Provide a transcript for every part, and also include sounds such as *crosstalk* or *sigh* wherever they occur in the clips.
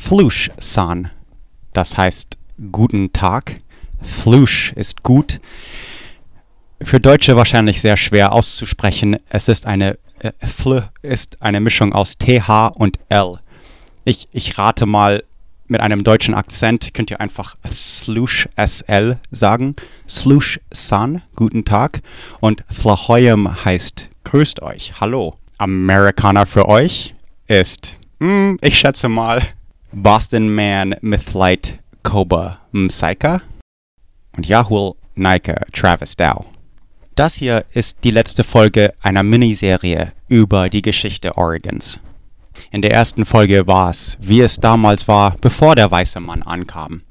Flush-San, das heißt guten Tag. Flush ist gut. Für Deutsche wahrscheinlich sehr schwer auszusprechen. Es ist eine, äh, Fl ist eine Mischung aus TH und L. Ich, ich rate mal, mit einem deutschen Akzent könnt ihr einfach Slush SL sagen. Slush San, guten Tag. Und Flahoyem heißt Grüßt euch, hallo. Amerikaner für euch ist, hm, ich schätze mal, Boston Man Mythlite Koba Msaika und Yahul Nike Travis Dow. Das hier ist die letzte Folge einer Miniserie über die Geschichte Oregons. In der ersten Folge war es, wie es damals war, bevor der weiße Mann ankam.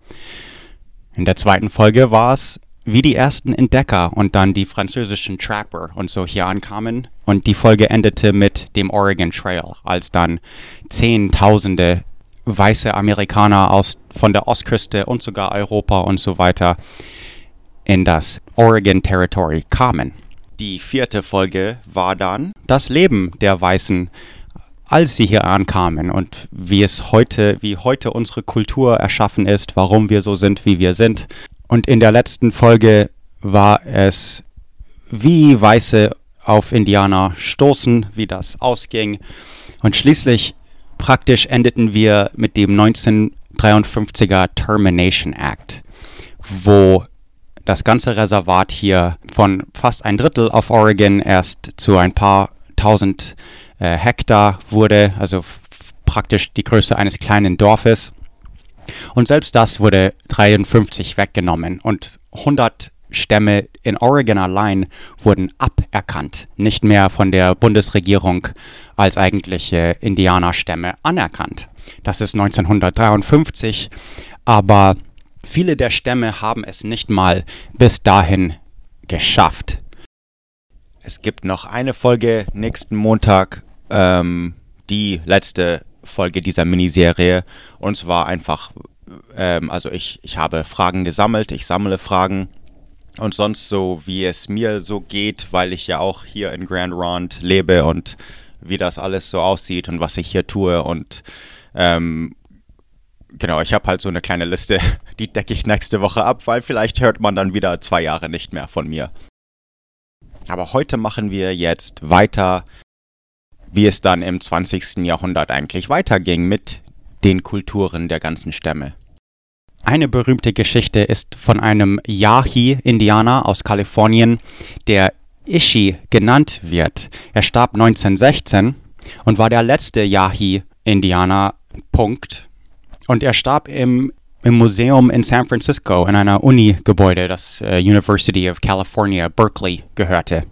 In der zweiten Folge war es, wie die ersten Entdecker und dann die französischen Trapper und so hier ankamen. Und die Folge endete mit dem Oregon Trail, als dann Zehntausende weiße Amerikaner aus, von der Ostküste und sogar Europa und so weiter in das Oregon Territory kamen. Die vierte Folge war dann das Leben der Weißen als sie hier ankamen und wie es heute, wie heute unsere Kultur erschaffen ist, warum wir so sind, wie wir sind. Und in der letzten Folge war es, wie Weiße auf Indianer stoßen, wie das ausging. Und schließlich praktisch endeten wir mit dem 1953er Termination Act, wo das ganze Reservat hier von fast ein Drittel auf Oregon erst zu ein paar tausend äh, Hektar wurde, also praktisch die Größe eines kleinen Dorfes. Und selbst das wurde 53 weggenommen und 100 Stämme in Oregon allein wurden aberkannt, nicht mehr von der Bundesregierung als eigentliche Indianerstämme anerkannt. Das ist 1953, aber viele der Stämme haben es nicht mal bis dahin geschafft. Es gibt noch eine Folge nächsten Montag ähm, die letzte Folge dieser Miniserie. Und zwar einfach, ähm, also ich, ich habe Fragen gesammelt, ich sammle Fragen. Und sonst so, wie es mir so geht, weil ich ja auch hier in Grand Ronde lebe und wie das alles so aussieht und was ich hier tue. Und ähm, genau, ich habe halt so eine kleine Liste, *laughs* die decke ich nächste Woche ab, weil vielleicht hört man dann wieder zwei Jahre nicht mehr von mir. Aber heute machen wir jetzt weiter wie es dann im 20. Jahrhundert eigentlich weiterging mit den Kulturen der ganzen Stämme. Eine berühmte Geschichte ist von einem Yahi-Indianer aus Kalifornien, der Ishi genannt wird. Er starb 1916 und war der letzte Yahi-Indianer. Punkt. Und er starb im, im Museum in San Francisco in einer Uni-Gebäude, das äh, University of California, Berkeley gehörte.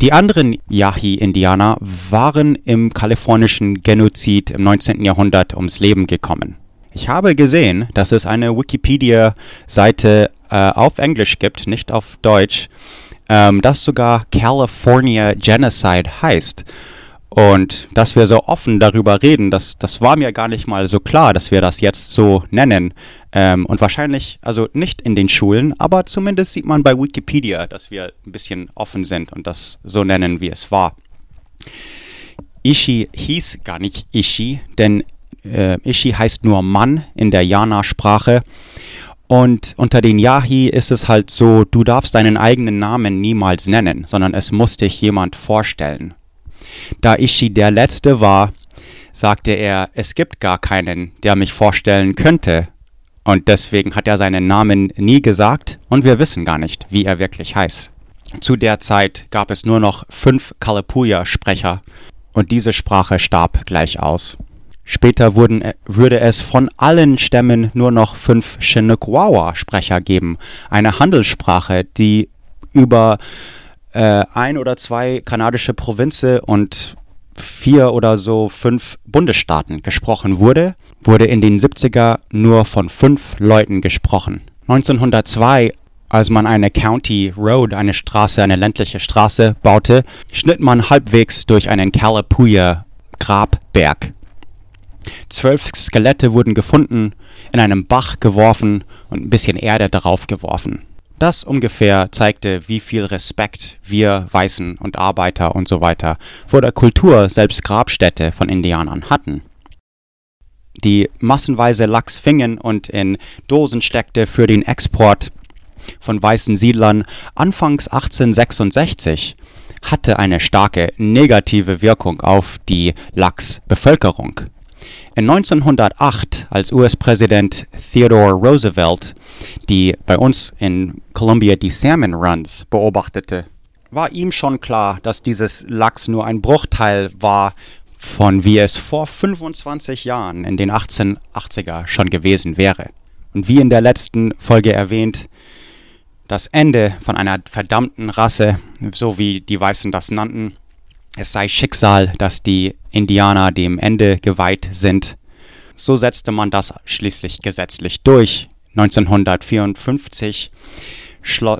Die anderen Yahi-Indianer waren im kalifornischen Genozid im 19. Jahrhundert ums Leben gekommen. Ich habe gesehen, dass es eine Wikipedia-Seite äh, auf Englisch gibt, nicht auf Deutsch, ähm, das sogar California Genocide heißt. Und dass wir so offen darüber reden, das, das war mir gar nicht mal so klar, dass wir das jetzt so nennen. Ähm, und wahrscheinlich, also nicht in den Schulen, aber zumindest sieht man bei Wikipedia, dass wir ein bisschen offen sind und das so nennen, wie es war. Ishi hieß gar nicht Ishi, denn äh, Ishi heißt nur Mann in der Jana-Sprache. Und unter den Yahi ist es halt so, du darfst deinen eigenen Namen niemals nennen, sondern es muss dich jemand vorstellen. Da Ishi der Letzte war, sagte er, es gibt gar keinen, der mich vorstellen könnte, und deswegen hat er seinen Namen nie gesagt und wir wissen gar nicht, wie er wirklich heißt. Zu der Zeit gab es nur noch fünf Kalapuya-Sprecher und diese Sprache starb gleich aus. Später wurden, äh, würde es von allen Stämmen nur noch fünf Chinukwawa-Sprecher geben, eine Handelssprache, die über äh, ein oder zwei kanadische Provinzen und vier oder so fünf Bundesstaaten gesprochen wurde, wurde in den 70er nur von fünf Leuten gesprochen. 1902 als man eine County Road, eine Straße, eine ländliche Straße baute, schnitt man halbwegs durch einen Calapooya Grabberg. Zwölf Skelette wurden gefunden, in einem Bach geworfen und ein bisschen Erde darauf geworfen. Das ungefähr zeigte, wie viel Respekt wir Weißen und Arbeiter und so weiter vor der Kultur selbst Grabstätte von Indianern hatten. Die massenweise Lachs fingen und in Dosen steckte für den Export von weißen Siedlern anfangs 1866 hatte eine starke negative Wirkung auf die Lachsbevölkerung. In 1908, als US-Präsident Theodore Roosevelt die bei uns in Columbia die Salmon Runs beobachtete, war ihm schon klar, dass dieses Lachs nur ein Bruchteil war von wie es vor 25 Jahren in den 1880er schon gewesen wäre. Und wie in der letzten Folge erwähnt, das Ende von einer verdammten Rasse, so wie die Weißen das nannten. Es sei Schicksal, dass die Indianer dem Ende geweiht sind. So setzte man das schließlich gesetzlich durch. 1954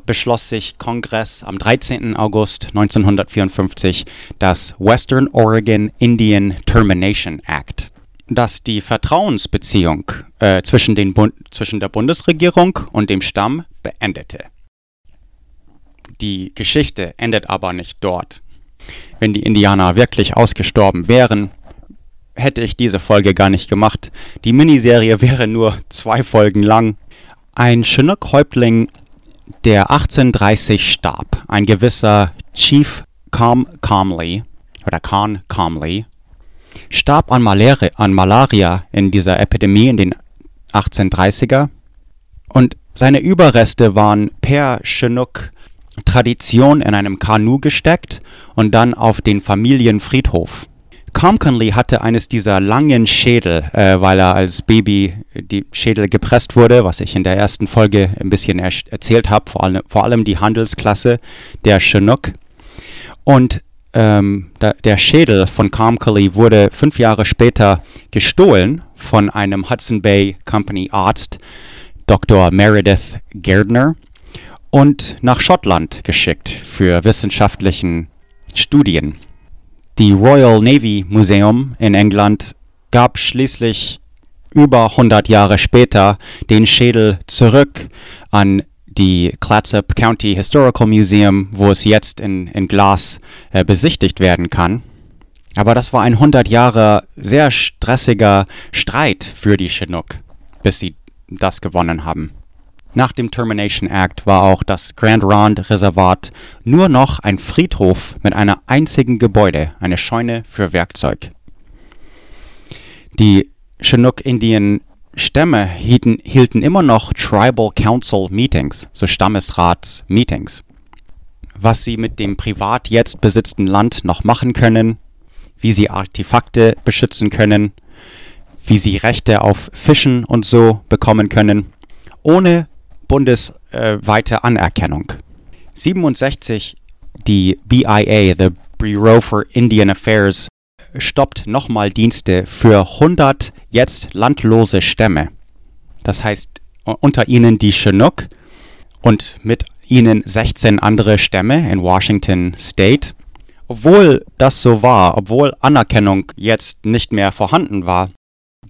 beschloss sich Kongress am 13. August 1954 das Western Oregon Indian Termination Act, das die Vertrauensbeziehung äh, zwischen, den zwischen der Bundesregierung und dem Stamm beendete. Die Geschichte endet aber nicht dort. Wenn die Indianer wirklich ausgestorben wären, hätte ich diese Folge gar nicht gemacht. Die Miniserie wäre nur zwei Folgen lang. Ein Chinook-Häuptling, der 1830 starb, ein gewisser Chief Calm Calmly oder Khan Calmly, starb an Malaria, an Malaria in dieser Epidemie in den 1830er und seine Überreste waren per Chinook Tradition in einem Kanu gesteckt und dann auf den Familienfriedhof. Comconley hatte eines dieser langen Schädel, äh, weil er als Baby die Schädel gepresst wurde, was ich in der ersten Folge ein bisschen er erzählt habe, vor, allem, vor allem die Handelsklasse der Chinook. Und ähm, da, der Schädel von Comconley wurde fünf Jahre später gestohlen von einem Hudson Bay Company Arzt, Dr. Meredith Gardner und nach Schottland geschickt für wissenschaftlichen Studien. Die Royal Navy Museum in England gab schließlich über 100 Jahre später den Schädel zurück an die Clatsop County Historical Museum, wo es jetzt in, in Glas äh, besichtigt werden kann. Aber das war ein 100 Jahre sehr stressiger Streit für die Chinook, bis sie das gewonnen haben. Nach dem Termination Act war auch das Grand Ronde Reservat nur noch ein Friedhof mit einem einzigen Gebäude, eine Scheune für Werkzeug. Die Chinook Indian Stämme hielten, hielten immer noch Tribal Council Meetings, so Stammesrats-Meetings. Was sie mit dem privat jetzt besitzten Land noch machen können, wie sie Artefakte beschützen können, wie sie Rechte auf Fischen und so bekommen können, ohne bundesweite Anerkennung. 67 die BIA, the Bureau for Indian Affairs, stoppt nochmal Dienste für 100 jetzt landlose Stämme. Das heißt unter ihnen die Chinook und mit ihnen 16 andere Stämme in Washington State. Obwohl das so war, obwohl Anerkennung jetzt nicht mehr vorhanden war,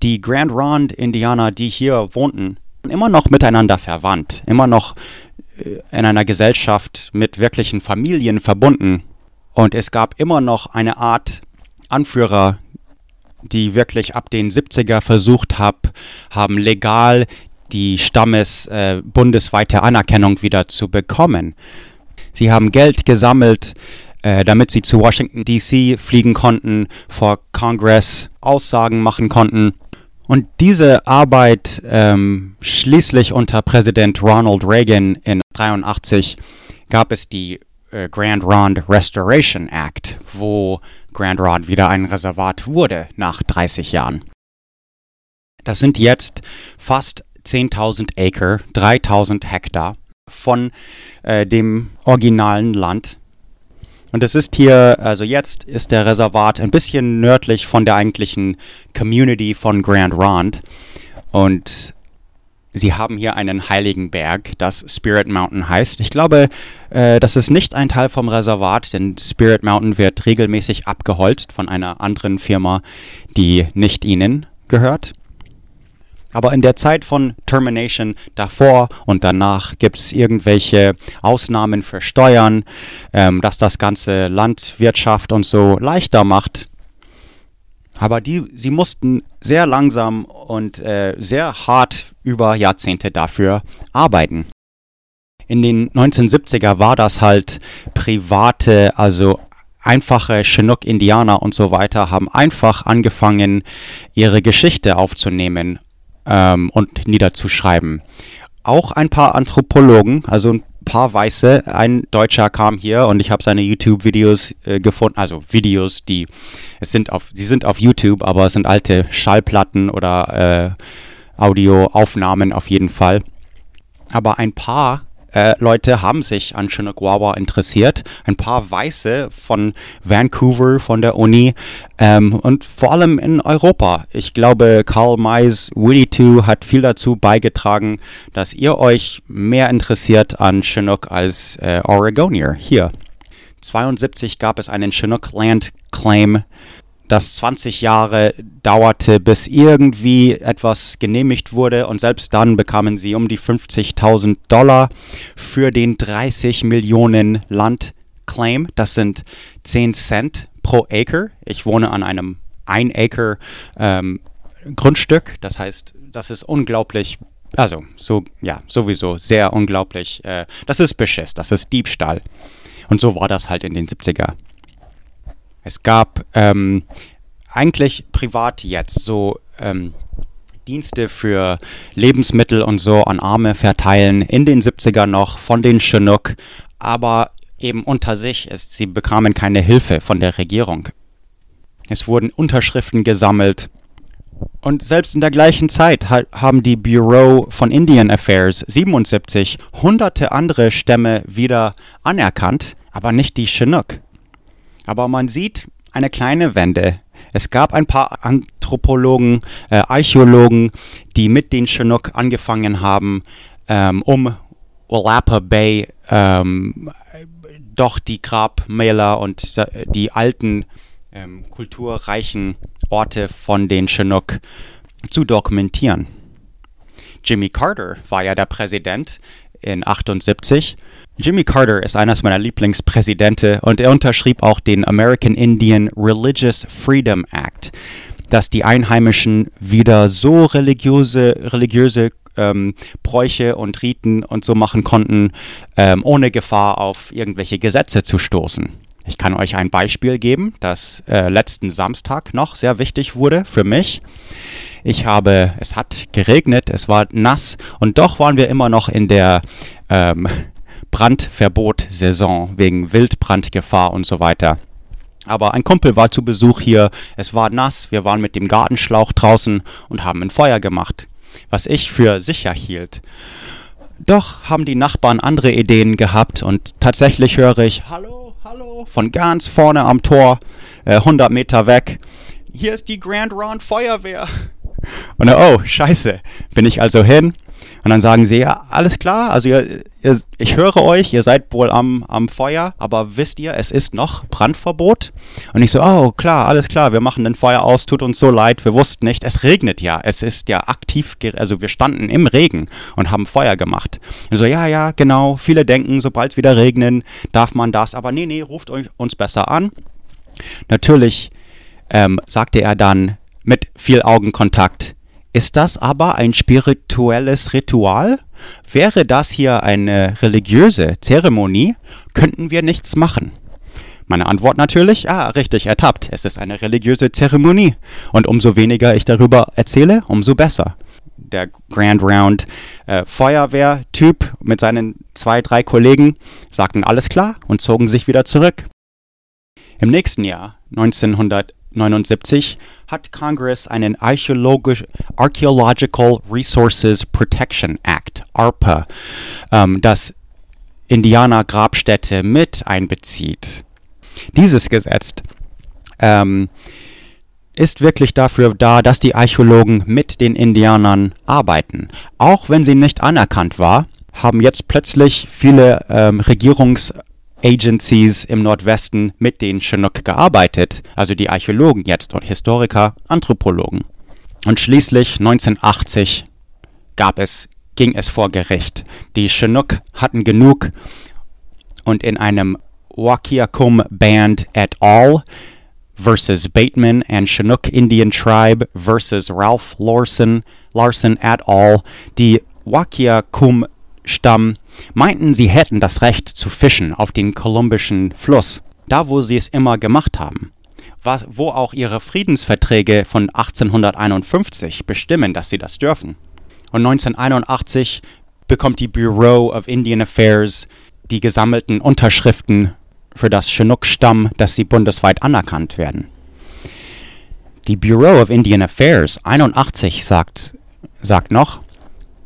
die Grand Ronde Indianer, die hier wohnten, immer noch miteinander verwandt, immer noch äh, in einer Gesellschaft mit wirklichen Familien verbunden. Und es gab immer noch eine Art Anführer, die wirklich ab den 70er versucht hab, haben, legal die Stammes äh, bundesweite Anerkennung wieder zu bekommen. Sie haben Geld gesammelt, äh, damit sie zu Washington DC fliegen konnten, vor Kongress Aussagen machen konnten und diese Arbeit ähm, schließlich unter Präsident Ronald Reagan in 83 gab es die äh, Grand Ronde Restoration Act, wo Grand Ronde wieder ein Reservat wurde nach 30 Jahren. Das sind jetzt fast 10.000 Acre, 3.000 Hektar von äh, dem originalen Land. Und es ist hier, also jetzt ist der Reservat ein bisschen nördlich von der eigentlichen Community von Grand Ronde. Und sie haben hier einen heiligen Berg, das Spirit Mountain heißt. Ich glaube, äh, das ist nicht ein Teil vom Reservat, denn Spirit Mountain wird regelmäßig abgeholzt von einer anderen Firma, die nicht ihnen gehört. Aber in der Zeit von Termination davor und danach gibt es irgendwelche Ausnahmen für Steuern, ähm, dass das ganze Landwirtschaft und so leichter macht. Aber die, sie mussten sehr langsam und äh, sehr hart über Jahrzehnte dafür arbeiten. In den 1970er war das halt private, also einfache Chinook-Indianer und so weiter haben einfach angefangen, ihre Geschichte aufzunehmen ähm, und niederzuschreiben. Auch ein paar Anthropologen, also ein paar Weiße, ein Deutscher kam hier und ich habe seine YouTube-Videos äh, gefunden, also Videos, die es sind auf, sie sind auf YouTube, aber es sind alte Schallplatten oder äh, Audioaufnahmen auf jeden Fall. Aber ein paar äh, Leute haben sich an Chinagwawa interessiert. Ein paar Weiße von Vancouver, von der Uni ähm, und vor allem in Europa. Ich glaube, Karl Mays Winnetou hat viel dazu beigetragen, dass ihr euch mehr interessiert an Chinook als äh, Oregonier hier. 1972 gab es einen Chinook Land Claim das 20 Jahre dauerte, bis irgendwie etwas genehmigt wurde und selbst dann bekamen sie um die 50.000 Dollar für den 30 Millionen Landclaim. Das sind 10 Cent pro Acre. Ich wohne an einem 1 Acre ähm, Grundstück. Das heißt, das ist unglaublich also so, ja, sowieso sehr unglaublich. Äh, das ist Beschiss, das ist Diebstahl. Und so war das halt in den 70er. Es gab ähm, eigentlich privat jetzt so ähm, Dienste für Lebensmittel und so an Arme verteilen in den 70er noch von den Chinook, aber eben unter sich. ist, sie bekamen keine Hilfe von der Regierung. Es wurden Unterschriften gesammelt. Und selbst in der gleichen Zeit haben die Bureau von Indian Affairs 77 hunderte andere Stämme wieder anerkannt, aber nicht die Chinook. Aber man sieht eine kleine Wende. Es gab ein paar Anthropologen, äh, Archäologen, die mit den Chinook angefangen haben, ähm, um Olapa Bay ähm, doch die Grabmäler und die alten ähm, kulturreichen Orte von den Chinook zu dokumentieren. Jimmy Carter war ja der Präsident in 78 Jimmy Carter ist eines meiner Lieblingspräsidente und er unterschrieb auch den American Indian Religious Freedom Act, dass die Einheimischen wieder so religiöse, religiöse ähm, Bräuche und Riten und so machen konnten, ähm, ohne Gefahr auf irgendwelche Gesetze zu stoßen. Ich kann euch ein Beispiel geben, das äh, letzten Samstag noch sehr wichtig wurde für mich. Ich habe, es hat geregnet, es war nass und doch waren wir immer noch in der ähm, Brandverbot-Saison wegen Wildbrandgefahr und so weiter. Aber ein Kumpel war zu Besuch hier, es war nass, wir waren mit dem Gartenschlauch draußen und haben ein Feuer gemacht, was ich für sicher hielt. Doch haben die Nachbarn andere Ideen gehabt und tatsächlich höre ich Hallo, hallo von ganz vorne am Tor, äh, 100 Meter weg. Hier ist die Grand Round Feuerwehr. Und oh, scheiße, bin ich also hin und dann sagen sie, ja, alles klar, also ihr, ihr, ich höre euch, ihr seid wohl am, am Feuer, aber wisst ihr, es ist noch Brandverbot? Und ich so, oh klar, alles klar, wir machen den Feuer aus, tut uns so leid, wir wussten nicht, es regnet ja, es ist ja aktiv, also wir standen im Regen und haben Feuer gemacht. Und so, ja, ja, genau, viele denken, sobald wieder regnen, darf man das, aber nee, nee, ruft euch, uns besser an. Natürlich ähm, sagte er dann mit viel Augenkontakt, ist das aber ein spirituelles Ritual? Wäre das hier eine religiöse Zeremonie, könnten wir nichts machen. Meine Antwort natürlich, ah, richtig ertappt, es ist eine religiöse Zeremonie. Und umso weniger ich darüber erzähle, umso besser. Der Grand Round äh, Feuerwehrtyp mit seinen zwei, drei Kollegen sagten alles klar und zogen sich wieder zurück. Im nächsten Jahr, 1900 1979 hat Congress einen Archaeological Resources Protection Act, ARPA, ähm, das Indianergrabstätte mit einbezieht. Dieses Gesetz ähm, ist wirklich dafür da, dass die Archäologen mit den Indianern arbeiten. Auch wenn sie nicht anerkannt war, haben jetzt plötzlich viele ähm, Regierungsagencies im Nordwesten mit den Chinook gearbeitet, also die Archäologen jetzt und Historiker, Anthropologen. Und schließlich 1980 gab es, ging es vor Gericht. Die Chinook hatten genug und in einem Wakiakum Band et al versus Bateman and Chinook Indian Tribe versus Ralph Larson, Larson et al. Die Wakiakum Stamm meinten, sie hätten das Recht zu fischen auf den kolumbischen Fluss, da wo sie es immer gemacht haben. Was, wo auch ihre Friedensverträge von 1851 bestimmen, dass sie das dürfen. Und 1981 bekommt die Bureau of Indian Affairs die gesammelten Unterschriften für das Chinook-Stamm, dass sie bundesweit anerkannt werden. Die Bureau of Indian Affairs 81 sagt, sagt noch,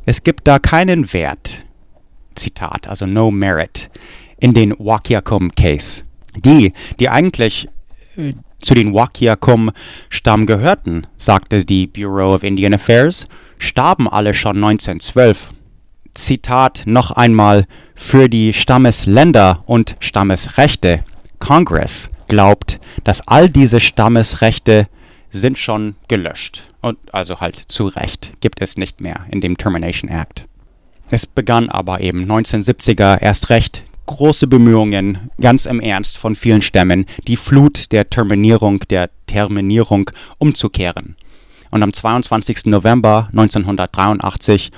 es gibt da keinen Wert, Zitat, also no merit, in den Wakiakum Case. Die, die eigentlich äh, zu den Wakiakum-Stamm gehörten, sagte die Bureau of Indian Affairs, starben alle schon 1912. Zitat noch einmal für die Stammesländer und Stammesrechte. Congress glaubt, dass all diese Stammesrechte sind schon gelöscht. Und also halt zu Recht gibt es nicht mehr in dem Termination Act. Es begann aber eben 1970er erst recht große Bemühungen, ganz im Ernst von vielen Stämmen, die Flut der Terminierung, der Terminierung umzukehren. Und am 22. November 1983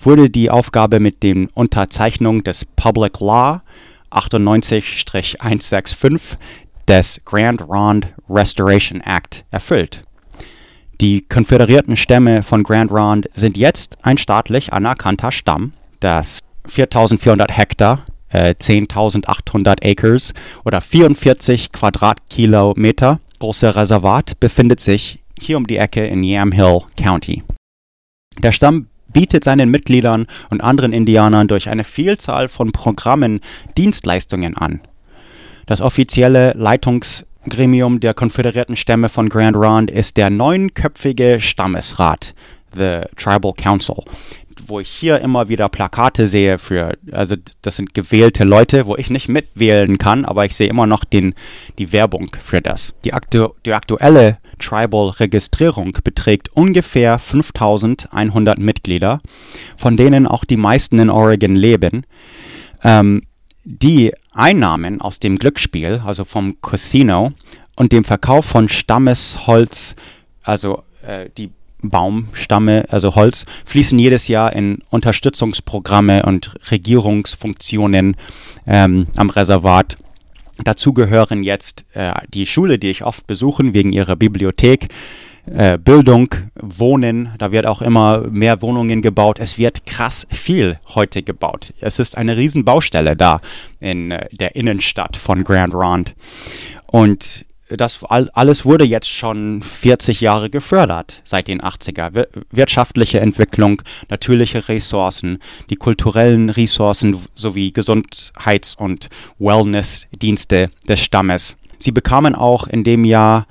wurde die Aufgabe mit der Unterzeichnung des Public Law 98-165 des Grand Ronde Restoration Act erfüllt. Die konföderierten Stämme von Grand Ronde sind jetzt ein staatlich anerkannter Stamm, das 4400 Hektar, äh, 10.800 Acres oder 44 Quadratkilometer große Reservat befindet sich hier um die Ecke in Yamhill County. Der Stamm bietet seinen Mitgliedern und anderen Indianern durch eine Vielzahl von Programmen Dienstleistungen an. Das offizielle Leitungsgremium der konföderierten Stämme von Grand Ronde ist der neunköpfige Stammesrat, the Tribal Council, wo ich hier immer wieder Plakate sehe für, also das sind gewählte Leute, wo ich nicht mitwählen kann, aber ich sehe immer noch den, die Werbung für das. Die, aktu die aktuelle Tribal-Registrierung beträgt ungefähr 5100 Mitglieder, von denen auch die meisten in Oregon leben. Ähm, die Einnahmen aus dem Glücksspiel, also vom Casino und dem Verkauf von Stammesholz, also äh, die Baumstamme, also Holz, fließen jedes Jahr in Unterstützungsprogramme und Regierungsfunktionen ähm, am Reservat. Dazu gehören jetzt äh, die Schule, die ich oft besuche, wegen ihrer Bibliothek, äh, Bildung, Wohnen. Da wird auch immer mehr Wohnungen gebaut. Es wird krass viel heute gebaut. Es ist eine Riesenbaustelle da in äh, der Innenstadt von Grand Ronde. Und das alles wurde jetzt schon 40 Jahre gefördert seit den 80er. wirtschaftliche Entwicklung, natürliche Ressourcen, die kulturellen Ressourcen sowie Gesundheits- und Wellnessdienste des Stammes. Sie bekamen auch in dem Jahr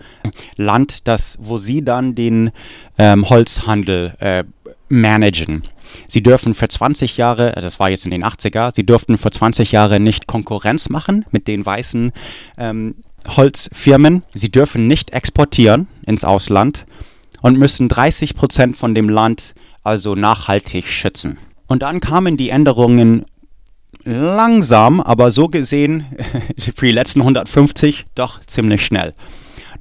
Land, das, wo sie dann den ähm, Holzhandel äh, managen. Sie dürfen für 20 Jahre, das war jetzt in den 80er, sie durften für 20 Jahre nicht Konkurrenz machen mit den weißen ähm, Holzfirmen, sie dürfen nicht exportieren ins Ausland und müssen 30 Prozent von dem Land also nachhaltig schützen. Und dann kamen die Änderungen langsam, aber so gesehen *laughs* für die letzten 150 doch ziemlich schnell.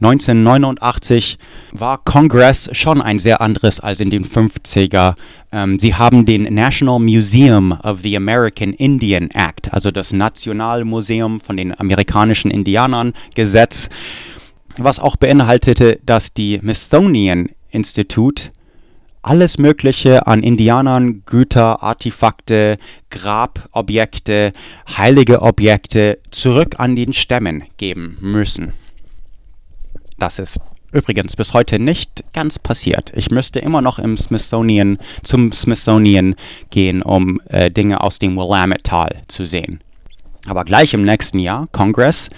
1989 war Kongress schon ein sehr anderes als in den 50er. Ähm, sie haben den National Museum of the American Indian Act, also das Nationalmuseum von den amerikanischen Indianern, Gesetz, was auch beinhaltete, dass die Smithsonian Institute alles Mögliche an Indianern, Güter, Artefakte, Grabobjekte, heilige Objekte zurück an den Stämmen geben müssen. Das ist übrigens bis heute nicht ganz passiert. Ich müsste immer noch im Smithsonian, zum Smithsonian gehen, um äh, Dinge aus dem Willamette-Tal zu sehen. Aber gleich im nächsten Jahr, Kongress,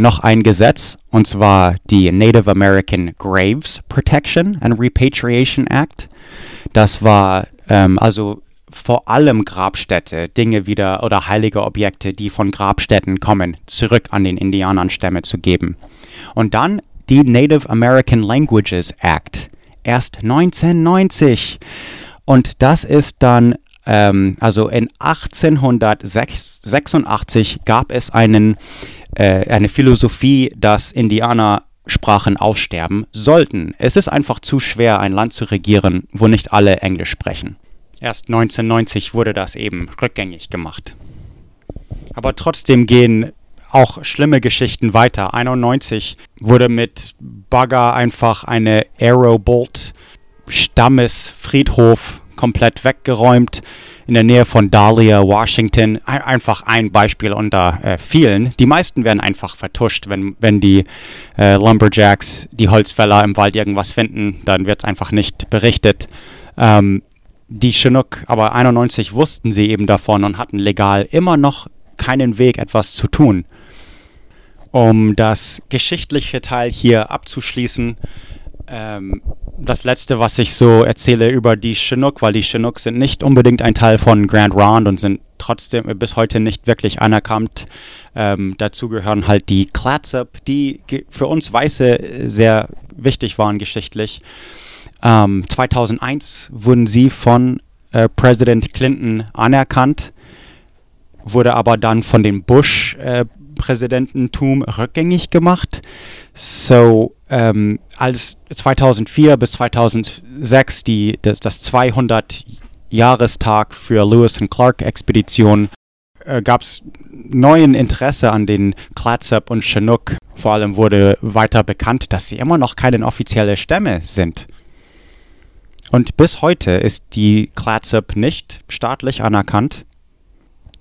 noch ein Gesetz, und zwar die Native American Graves Protection and Repatriation Act. Das war ähm, also vor allem Grabstätte, Dinge wieder oder heilige Objekte, die von Grabstätten kommen, zurück an den Indianerstämme zu geben. Und dann die Native American Languages Act, erst 1990. Und das ist dann, ähm, also in 1886 gab es einen, äh, eine Philosophie, dass Indianer Sprachen aussterben sollten. Es ist einfach zu schwer, ein Land zu regieren, wo nicht alle Englisch sprechen. Erst 1990 wurde das eben rückgängig gemacht. Aber trotzdem gehen auch schlimme Geschichten weiter. 91 wurde mit Bagger einfach eine Aerobolt Stammesfriedhof komplett weggeräumt in der Nähe von Dahlia, Washington. Einfach ein Beispiel unter äh, vielen. Die meisten werden einfach vertuscht, wenn, wenn die äh, Lumberjacks, die Holzfäller im Wald irgendwas finden, dann wird es einfach nicht berichtet. Ähm, die Chinook, aber 91 wussten sie eben davon und hatten legal immer noch keinen Weg, etwas zu tun. Um das geschichtliche Teil hier abzuschließen, ähm, das letzte, was ich so erzähle über die Chinook, weil die Chinook sind nicht unbedingt ein Teil von Grand Ronde und sind trotzdem bis heute nicht wirklich anerkannt. Ähm, dazu gehören halt die Clatsop, die für uns Weiße sehr wichtig waren geschichtlich. Ähm, 2001 wurden sie von äh, Präsident Clinton anerkannt, wurde aber dann von dem Bush-Präsidententum äh, rückgängig gemacht. So, ähm, als 2004 bis 2006 die, das, das 200 Jahrestag für Lewis und Clark Expedition äh, gab es neuen Interesse an den Clatsop und Chinook. Vor allem wurde weiter bekannt, dass sie immer noch keine offizielle Stämme sind. Und bis heute ist die Clatsop nicht staatlich anerkannt.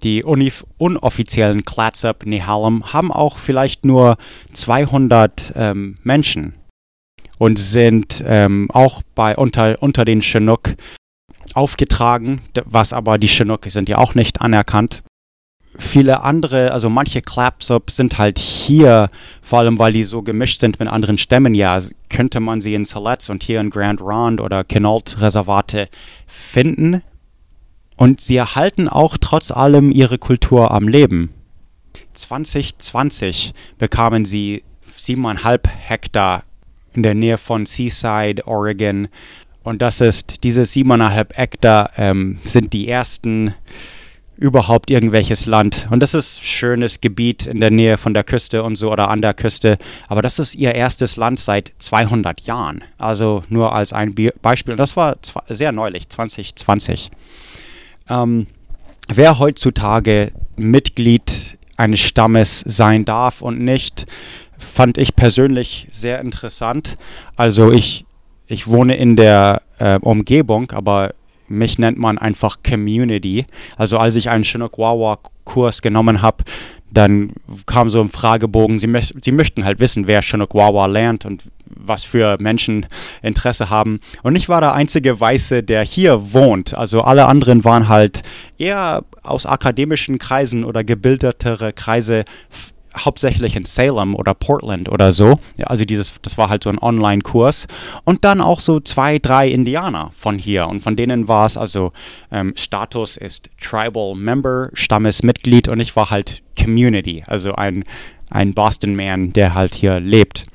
Die unoffiziellen Clatsop Nehalem haben auch vielleicht nur 200 ähm, Menschen und sind ähm, auch bei unter, unter den Chinook aufgetragen, was aber die Chinook sind ja auch nicht anerkannt. Viele andere, also manche Clatsop sind halt hier, vor allem weil die so gemischt sind mit anderen Stämmen, ja, könnte man sie in Siletz und hier in Grand Ronde oder Quinault Reservate finden, und sie erhalten auch trotz allem ihre Kultur am Leben. 2020 bekamen sie siebeneinhalb Hektar in der Nähe von Seaside, Oregon. Und das ist, diese siebeneinhalb Hektar ähm, sind die ersten überhaupt irgendwelches Land. Und das ist schönes Gebiet in der Nähe von der Küste und so oder an der Küste. Aber das ist ihr erstes Land seit 200 Jahren. Also nur als ein Beispiel. Und das war sehr neulich, 2020. Ähm, wer heutzutage Mitglied eines Stammes sein darf und nicht, fand ich persönlich sehr interessant. Also ich, ich wohne in der äh, Umgebung, aber mich nennt man einfach Community. Also als ich einen Chinook-Wawa-Kurs genommen habe, dann kam so ein Fragebogen, sie, sie möchten halt wissen, wer Chinook-Wawa lernt und was für Menschen Interesse haben. Und ich war der einzige Weiße, der hier wohnt. Also alle anderen waren halt eher aus akademischen Kreisen oder gebildetere Kreise hauptsächlich in Salem oder Portland oder so. Ja, also dieses, das war halt so ein Online-Kurs. Und dann auch so zwei, drei Indianer von hier. Und von denen war es also ähm, Status ist Tribal Member, Stammesmitglied und ich war halt Community, also ein, ein Boston Man, der halt hier lebt.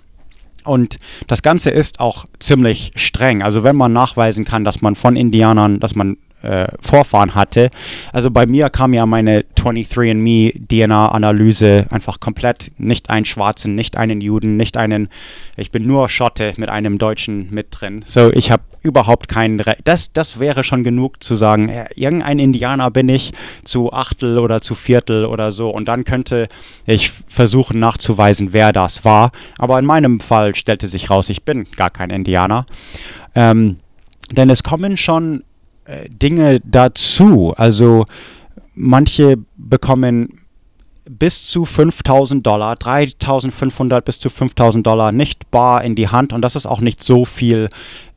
Und das Ganze ist auch ziemlich streng. Also wenn man nachweisen kann, dass man von Indianern, dass man äh, Vorfahren hatte. Also bei mir kam ja meine 23andMe DNA-Analyse einfach komplett nicht einen Schwarzen, nicht einen Juden, nicht einen, ich bin nur Schotte mit einem Deutschen mit drin. So, ich habe überhaupt keinen, Re das, das wäre schon genug zu sagen, äh, irgendein Indianer bin ich zu Achtel oder zu Viertel oder so und dann könnte ich versuchen nachzuweisen, wer das war. Aber in meinem Fall stellte sich raus, ich bin gar kein Indianer. Ähm, denn es kommen schon Dinge dazu. Also manche bekommen bis zu 5000 Dollar, 3500 bis zu 5000 Dollar nicht bar in die Hand und das ist auch nicht so viel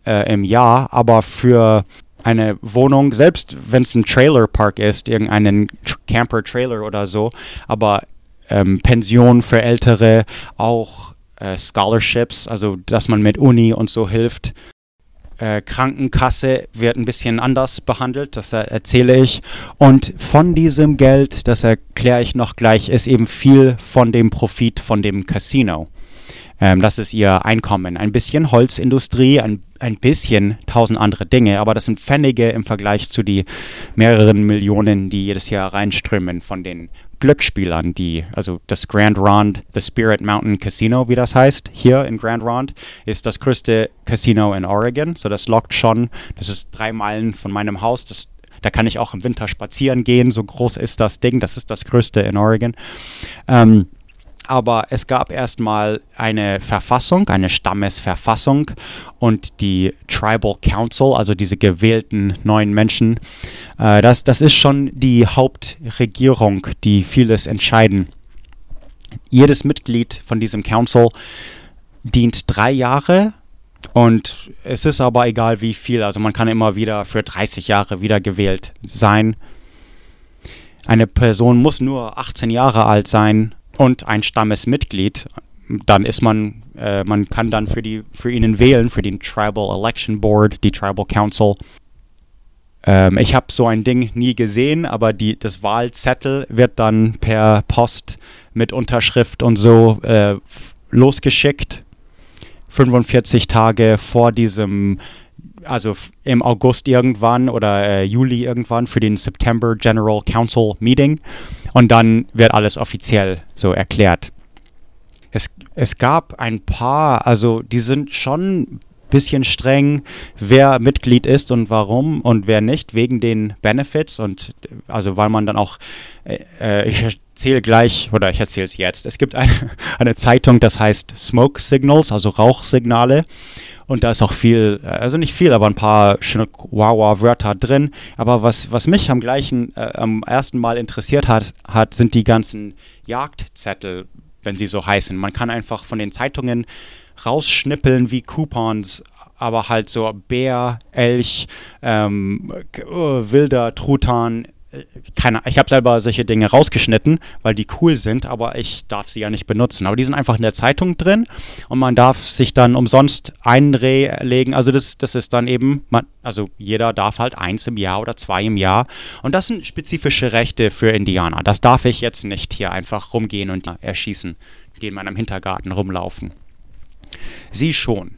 äh, im Jahr, aber für eine Wohnung, selbst wenn es ein Trailerpark ist, irgendeinen Camper-Trailer oder so, aber ähm, Pension für Ältere, auch äh, Scholarships, also dass man mit Uni und so hilft. Äh, Krankenkasse wird ein bisschen anders behandelt, das erzähle ich. Und von diesem Geld, das erkläre ich noch gleich, ist eben viel von dem Profit von dem Casino. Ähm, das ist ihr Einkommen. Ein bisschen Holzindustrie, ein, ein bisschen tausend andere Dinge, aber das sind Pfennige im Vergleich zu den mehreren Millionen, die jedes Jahr reinströmen von den Glücksspielern, die, also das Grand Ronde, the Spirit Mountain Casino, wie das heißt, hier in Grand Ronde, ist das größte Casino in Oregon. So, das lockt schon. Das ist drei Meilen von meinem Haus. Das, da kann ich auch im Winter spazieren gehen. So groß ist das Ding. Das ist das größte in Oregon. Ähm, aber es gab erstmal eine Verfassung, eine Stammesverfassung und die Tribal Council, also diese gewählten neuen Menschen, äh, das, das ist schon die Hauptregierung, die vieles entscheiden. Jedes Mitglied von diesem Council dient drei Jahre und es ist aber egal wie viel, also man kann immer wieder für 30 Jahre wieder gewählt sein. Eine Person muss nur 18 Jahre alt sein und ein Stammesmitglied, dann ist man, äh, man kann dann für, die, für ihn wählen, für den Tribal Election Board, die Tribal Council. Ähm, ich habe so ein Ding nie gesehen, aber die, das Wahlzettel wird dann per Post mit Unterschrift und so äh, losgeschickt. 45 Tage vor diesem also im August irgendwann oder äh, Juli irgendwann für den September General Council Meeting und dann wird alles offiziell so erklärt. Es, es gab ein paar, also die sind schon ein bisschen streng, wer Mitglied ist und warum und wer nicht, wegen den Benefits und also weil man dann auch, äh, äh ich erzähle gleich oder ich erzähle es jetzt. Es gibt eine, *laughs* eine Zeitung, das heißt Smoke Signals, also Rauchsignale und da ist auch viel, äh, also nicht viel, aber ein paar schöne Wawa-Wörter drin. Aber was, was mich am gleichen, äh, am ersten Mal interessiert hat, hat, sind die ganzen Jagdzettel, wenn sie so heißen. Man kann einfach von den Zeitungen rausschnippeln wie Coupons, aber halt so Bär, Elch, ähm, wilder Truthahn, keine, ich habe selber solche Dinge rausgeschnitten, weil die cool sind, aber ich darf sie ja nicht benutzen. Aber die sind einfach in der Zeitung drin und man darf sich dann umsonst einlegen. Also das, das ist dann eben, man, also jeder darf halt eins im Jahr oder zwei im Jahr. Und das sind spezifische Rechte für Indianer. Das darf ich jetzt nicht hier einfach rumgehen und erschießen, die in meinem Hintergarten rumlaufen. Sie schon.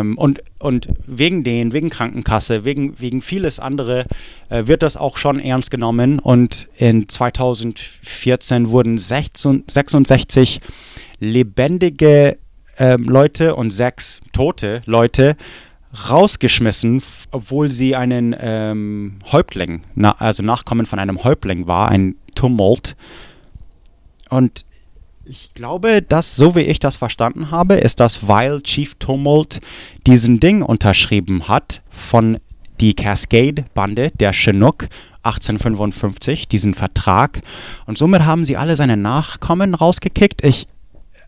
Ähm, und, und wegen den, wegen Krankenkasse, wegen, wegen vieles andere äh, wird das auch schon ernst genommen. Und in 2014 wurden 16, 66 lebendige äh, Leute und sechs tote Leute rausgeschmissen, obwohl sie einen ähm, Häuptling, na, also Nachkommen von einem Häuptling war, ein Tumult. Und ich glaube, dass, so wie ich das verstanden habe, ist das, weil Chief Tumult diesen Ding unterschrieben hat von die Cascade-Bande der Chinook 1855, diesen Vertrag. Und somit haben sie alle seine Nachkommen rausgekickt. Ich,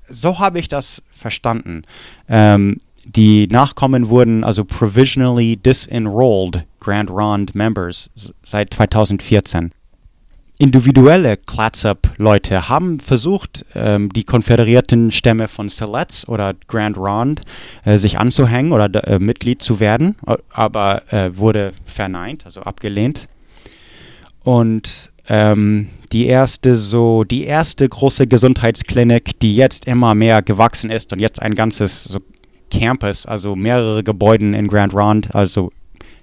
so habe ich das verstanden. Ähm, die Nachkommen wurden also provisionally disenrolled Grand Ronde Members seit 2014 individuelle Clatsop-Leute haben versucht, ähm, die konföderierten Stämme von Siletz oder Grand Ronde äh, sich anzuhängen oder äh, Mitglied zu werden, aber äh, wurde verneint, also abgelehnt. Und ähm, die erste so die erste große Gesundheitsklinik, die jetzt immer mehr gewachsen ist und jetzt ein ganzes so Campus, also mehrere Gebäude in Grand Ronde, also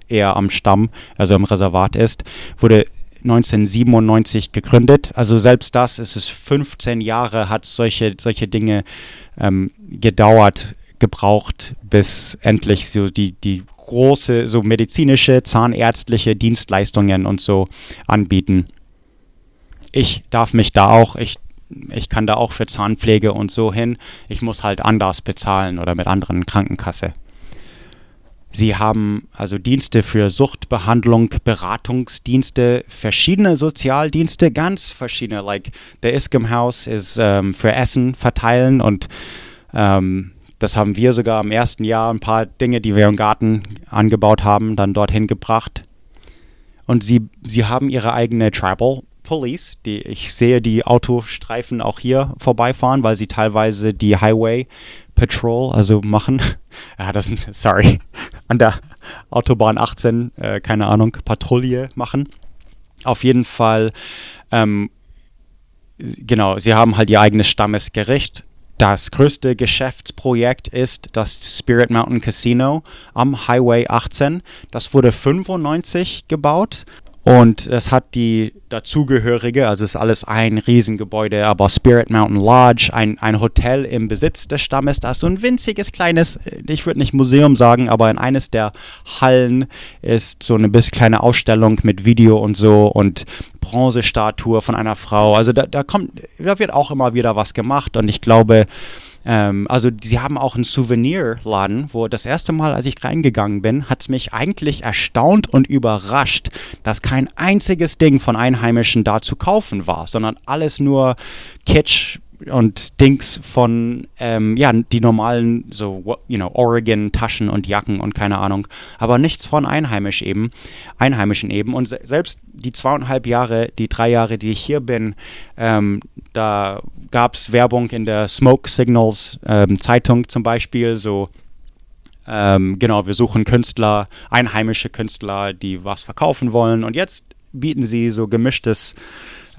eher am Stamm, also im Reservat ist, wurde 1997 gegründet. Also selbst das ist es 15 Jahre hat solche, solche Dinge ähm, gedauert, gebraucht, bis endlich so die, die große, so medizinische, zahnärztliche Dienstleistungen und so anbieten. Ich darf mich da auch, ich, ich kann da auch für Zahnpflege und so hin. Ich muss halt anders bezahlen oder mit anderen Krankenkasse. Sie haben also Dienste für Suchtbehandlung, Beratungsdienste, verschiedene Sozialdienste, ganz verschiedene. Like der Iscom House ist ähm, für Essen verteilen und ähm, das haben wir sogar im ersten Jahr ein paar Dinge, die wir im Garten angebaut haben, dann dorthin gebracht. Und sie, sie haben ihre eigene Tribal Police. Die, ich sehe die Autostreifen auch hier vorbeifahren, weil sie teilweise die Highway Patrol, also machen. *laughs* Ja, das sind, sorry, an der Autobahn 18, äh, keine Ahnung, Patrouille machen. Auf jeden Fall, ähm, genau, sie haben halt ihr eigenes Stammesgericht. Das größte Geschäftsprojekt ist das Spirit Mountain Casino am Highway 18. Das wurde 95 gebaut und es hat die dazugehörige, also ist alles ein Riesengebäude, aber Spirit Mountain Lodge, ein, ein Hotel im Besitz des Stammes, da ist so ein winziges kleines, ich würde nicht Museum sagen, aber in eines der Hallen ist so eine bisschen kleine Ausstellung mit Video und so und Bronzestatue von einer Frau. Also da, da kommt, da wird auch immer wieder was gemacht und ich glaube, ähm, also sie haben auch einen Souvenirladen, wo das erste Mal, als ich reingegangen bin, hat es mich eigentlich erstaunt und überrascht, dass kein einziges Ding von Einheimischen da zu kaufen war, sondern alles nur Kitsch, und Dings von, ähm, ja, die normalen, so, you know, Oregon-Taschen und Jacken und keine Ahnung, aber nichts von Einheimisch eben, Einheimischen eben. Und se selbst die zweieinhalb Jahre, die drei Jahre, die ich hier bin, ähm, da gab es Werbung in der Smoke Signals ähm, Zeitung zum Beispiel, so, ähm, genau, wir suchen Künstler, einheimische Künstler, die was verkaufen wollen. Und jetzt bieten sie so gemischtes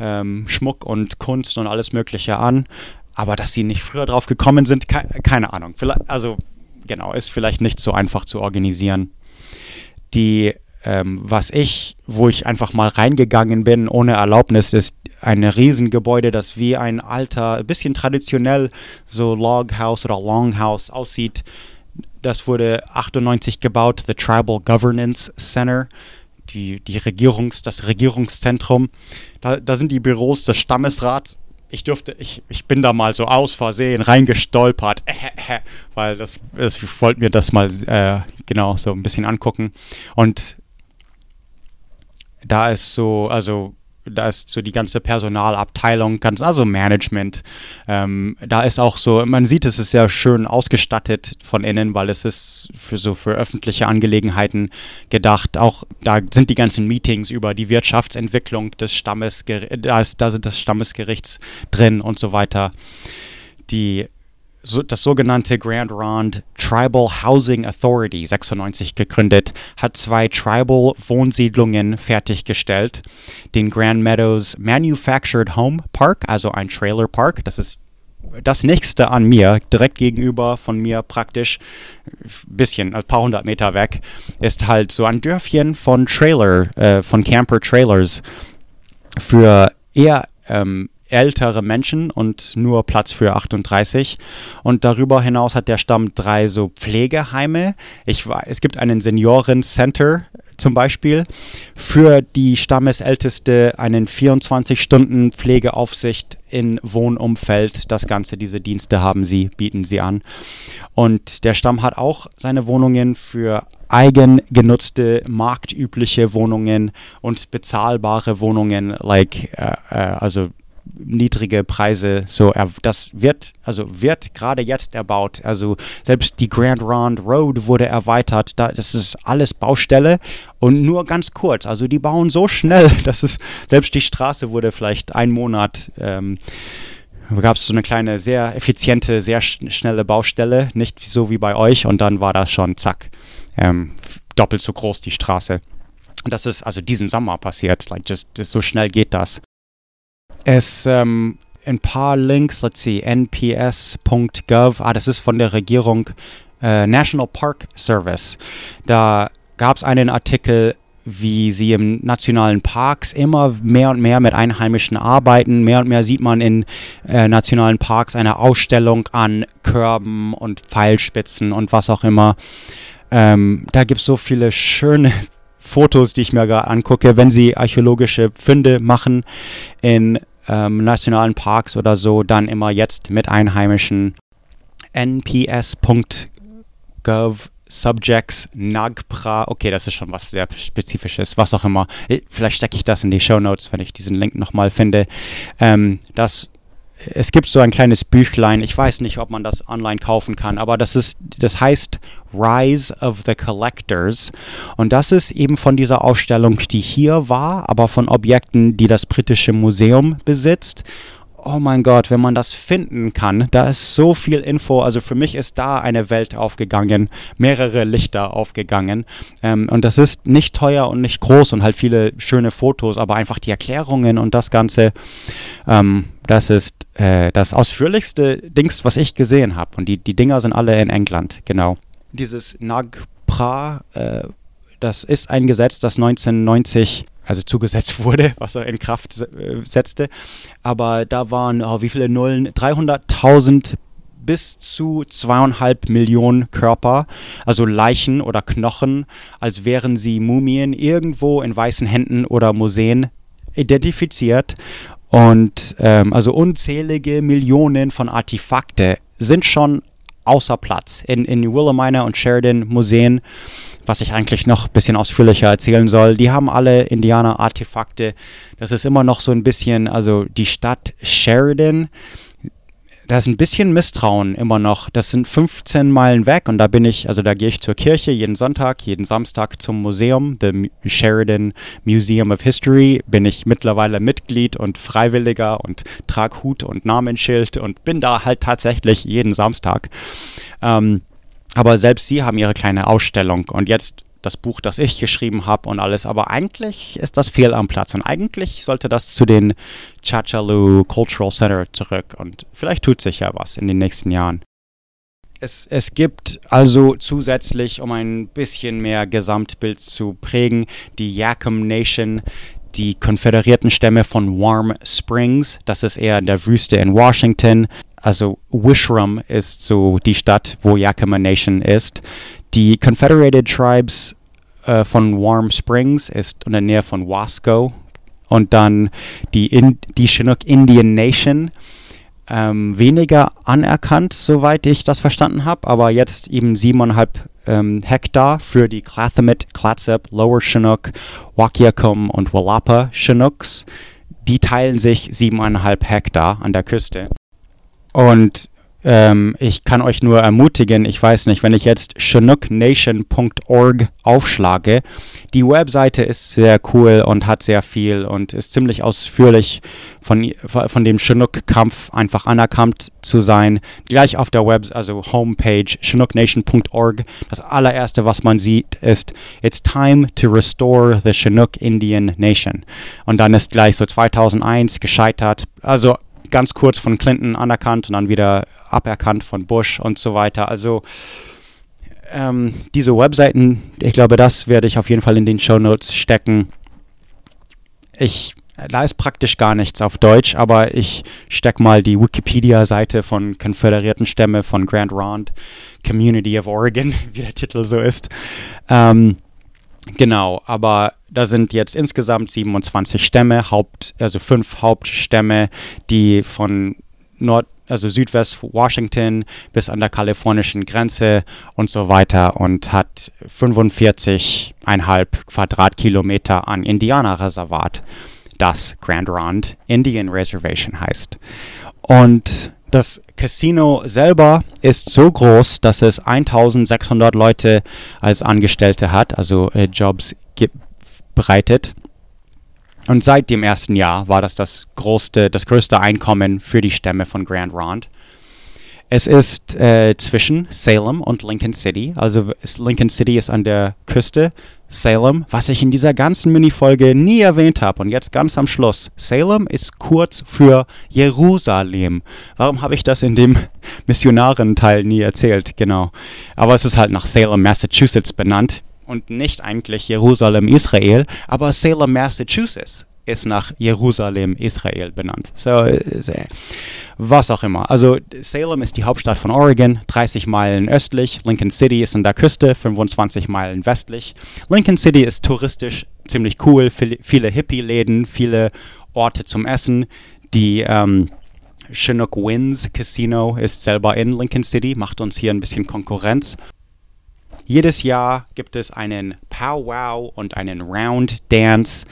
ähm, Schmuck und Kunst und alles Mögliche an. Aber dass sie nicht früher drauf gekommen sind, ke keine Ahnung. Vielleicht, also genau, ist vielleicht nicht so einfach zu organisieren. Die, ähm, was ich, wo ich einfach mal reingegangen bin ohne Erlaubnis, ist ein Riesengebäude, das wie ein alter, ein bisschen traditionell so Loghouse oder Longhouse aussieht. Das wurde 98 gebaut, the Tribal Governance Center die, die Regierungs, das Regierungszentrum. Da, da sind die Büros des Stammesrats. Ich durfte, ich, ich bin da mal so aus Versehen reingestolpert, *laughs* weil das, das ich wollte mir das mal äh, genau so ein bisschen angucken. Und da ist so, also da ist so die ganze Personalabteilung, ganz, also Management. Ähm, da ist auch so, man sieht, es ist sehr schön ausgestattet von innen, weil es ist für so für öffentliche Angelegenheiten gedacht. Auch da sind die ganzen Meetings über die Wirtschaftsentwicklung des Stammes, da, da sind des Stammesgerichts drin und so weiter. Die das sogenannte Grand Ronde Tribal Housing Authority, 96 gegründet, hat zwei Tribal Wohnsiedlungen fertiggestellt. Den Grand Meadows Manufactured Home Park, also ein Trailer Park, das ist das nächste an mir, direkt gegenüber von mir praktisch, ein bisschen, ein paar hundert Meter weg, ist halt so ein Dörfchen von Trailer, äh, von Camper Trailers für eher ähm, ältere Menschen und nur Platz für 38. Und darüber hinaus hat der Stamm drei so Pflegeheime. Ich, es gibt einen Senioren-Center zum Beispiel für die Stammesälteste einen 24-Stunden Pflegeaufsicht in Wohnumfeld. Das Ganze, diese Dienste haben sie, bieten sie an. Und der Stamm hat auch seine Wohnungen für eigengenutzte, marktübliche Wohnungen und bezahlbare Wohnungen, like, äh, äh, also niedrige Preise. So, das wird, also wird gerade jetzt erbaut. Also selbst die Grand Ronde Road wurde erweitert. Da, das ist alles Baustelle und nur ganz kurz. Also die bauen so schnell, *laughs* dass es selbst die Straße wurde vielleicht ein Monat. Ähm, gab es so eine kleine, sehr effiziente, sehr sch schnelle Baustelle, nicht so wie bei euch. Und dann war das schon, zack, ähm, doppelt so groß die Straße. Und das ist also diesen Sommer passiert. Like just so schnell geht das. Es ähm, ein paar Links, let's see, nps.gov, ah, das ist von der Regierung äh, National Park Service. Da gab es einen Artikel, wie sie im nationalen Parks immer mehr und mehr mit Einheimischen arbeiten. Mehr und mehr sieht man in äh, nationalen Parks eine Ausstellung an Körben und Pfeilspitzen und was auch immer. Ähm, da gibt es so viele schöne *laughs* Fotos, die ich mir gerade angucke, wenn sie archäologische Funde machen in ähm, nationalen Parks oder so, dann immer jetzt mit Einheimischen. nps.gov Subjects Nagpra. Okay, das ist schon was sehr Spezifisches, was auch immer. Vielleicht stecke ich das in die Show Notes, wenn ich diesen Link nochmal finde. Ähm, das es gibt so ein kleines Büchlein, ich weiß nicht, ob man das online kaufen kann, aber das ist, das heißt Rise of the Collectors. Und das ist eben von dieser Ausstellung, die hier war, aber von Objekten, die das britische Museum besitzt oh mein Gott, wenn man das finden kann, da ist so viel Info. Also für mich ist da eine Welt aufgegangen, mehrere Lichter aufgegangen. Ähm, und das ist nicht teuer und nicht groß und halt viele schöne Fotos, aber einfach die Erklärungen und das Ganze, ähm, das ist äh, das ausführlichste Dings, was ich gesehen habe. Und die, die Dinger sind alle in England, genau. Dieses Nagpra, äh, das ist ein Gesetz, das 1990 also zugesetzt *laughs* wurde, was er in Kraft äh, setzte. Aber da waren, oh, wie viele Nullen? 300.000 bis zu zweieinhalb Millionen Körper, also Leichen oder Knochen, als wären sie Mumien irgendwo in weißen Händen oder Museen identifiziert. Und ähm, also unzählige Millionen von Artefakte sind schon außer Platz in, in Willamina und Sheridan Museen was ich eigentlich noch ein bisschen ausführlicher erzählen soll. Die haben alle Indianer-Artefakte. Das ist immer noch so ein bisschen, also die Stadt Sheridan, da ist ein bisschen Misstrauen immer noch. Das sind 15 Meilen weg und da bin ich, also da gehe ich zur Kirche jeden Sonntag, jeden Samstag zum Museum, the Sheridan Museum of History, bin ich mittlerweile Mitglied und Freiwilliger und trage Hut und Namensschild und bin da halt tatsächlich jeden Samstag. Ähm, aber selbst sie haben ihre kleine Ausstellung und jetzt das Buch, das ich geschrieben habe und alles. Aber eigentlich ist das fehl am Platz und eigentlich sollte das zu den Chachalu Cultural Center zurück und vielleicht tut sich ja was in den nächsten Jahren. Es, es gibt also zusätzlich, um ein bisschen mehr Gesamtbild zu prägen, die Yakum Nation, die konföderierten Stämme von Warm Springs, das ist eher in der Wüste in Washington, also Wishram ist so die Stadt, wo Yakima Nation ist. Die Confederated Tribes äh, von Warm Springs ist in der Nähe von Wasco. Und dann die, in, die Chinook Indian Nation, ähm, weniger anerkannt, soweit ich das verstanden habe, aber jetzt eben siebeneinhalb ähm, Hektar für die Clathemit, Clatsop, Lower Chinook, Wakiakum und Wallapa Chinooks. Die teilen sich siebeneinhalb Hektar an der Küste. Und ähm, ich kann euch nur ermutigen, ich weiß nicht, wenn ich jetzt chinooknation.org aufschlage, die Webseite ist sehr cool und hat sehr viel und ist ziemlich ausführlich von, von dem Chinook-Kampf einfach anerkannt zu sein. Gleich auf der Web, also Homepage chinooknation.org, das allererste, was man sieht, ist It's time to restore the Chinook Indian Nation. Und dann ist gleich so 2001 gescheitert. Also ganz kurz von Clinton anerkannt und dann wieder aberkannt von Bush und so weiter. Also ähm, diese Webseiten, ich glaube, das werde ich auf jeden Fall in den Show Notes stecken. Ich da ist praktisch gar nichts auf Deutsch, aber ich stecke mal die Wikipedia-Seite von Konföderierten Stämme von Grand Ronde Community of Oregon, *laughs* wie der Titel so ist. Ähm, Genau, aber da sind jetzt insgesamt 27 Stämme, Haupt, also fünf Hauptstämme, die von Nord, also Südwest Washington bis an der kalifornischen Grenze und so weiter und hat 45,5 Quadratkilometer an Indianerreservat, das Grand Ronde Indian Reservation heißt. Und das Casino selber ist so groß, dass es 1600 Leute als Angestellte hat, also äh, Jobs bereitet. Und seit dem ersten Jahr war das das größte, das größte Einkommen für die Stämme von Grand Ronde. Es ist äh, zwischen Salem und Lincoln City. Also Lincoln City ist an der Küste. Salem, was ich in dieser ganzen Minifolge nie erwähnt habe und jetzt ganz am Schluss. Salem ist kurz für Jerusalem. Warum habe ich das in dem *laughs* Missionarenteil nie erzählt? Genau. Aber es ist halt nach Salem, Massachusetts benannt. und nicht eigentlich Jerusalem, Israel, aber Salem, Massachusetts ist nach Jerusalem, Israel benannt. So, was auch immer. Also Salem ist die Hauptstadt von Oregon, 30 Meilen östlich. Lincoln City ist an der Küste, 25 Meilen westlich. Lincoln City ist touristisch ziemlich cool, viele, Hippie-Läden, viele Orte zum Essen. Die ähm, Chinook Winds Casino ist selber in Lincoln City, macht uns hier ein bisschen Konkurrenz. Jedes Jahr gibt es einen Powwow und einen Round Dance.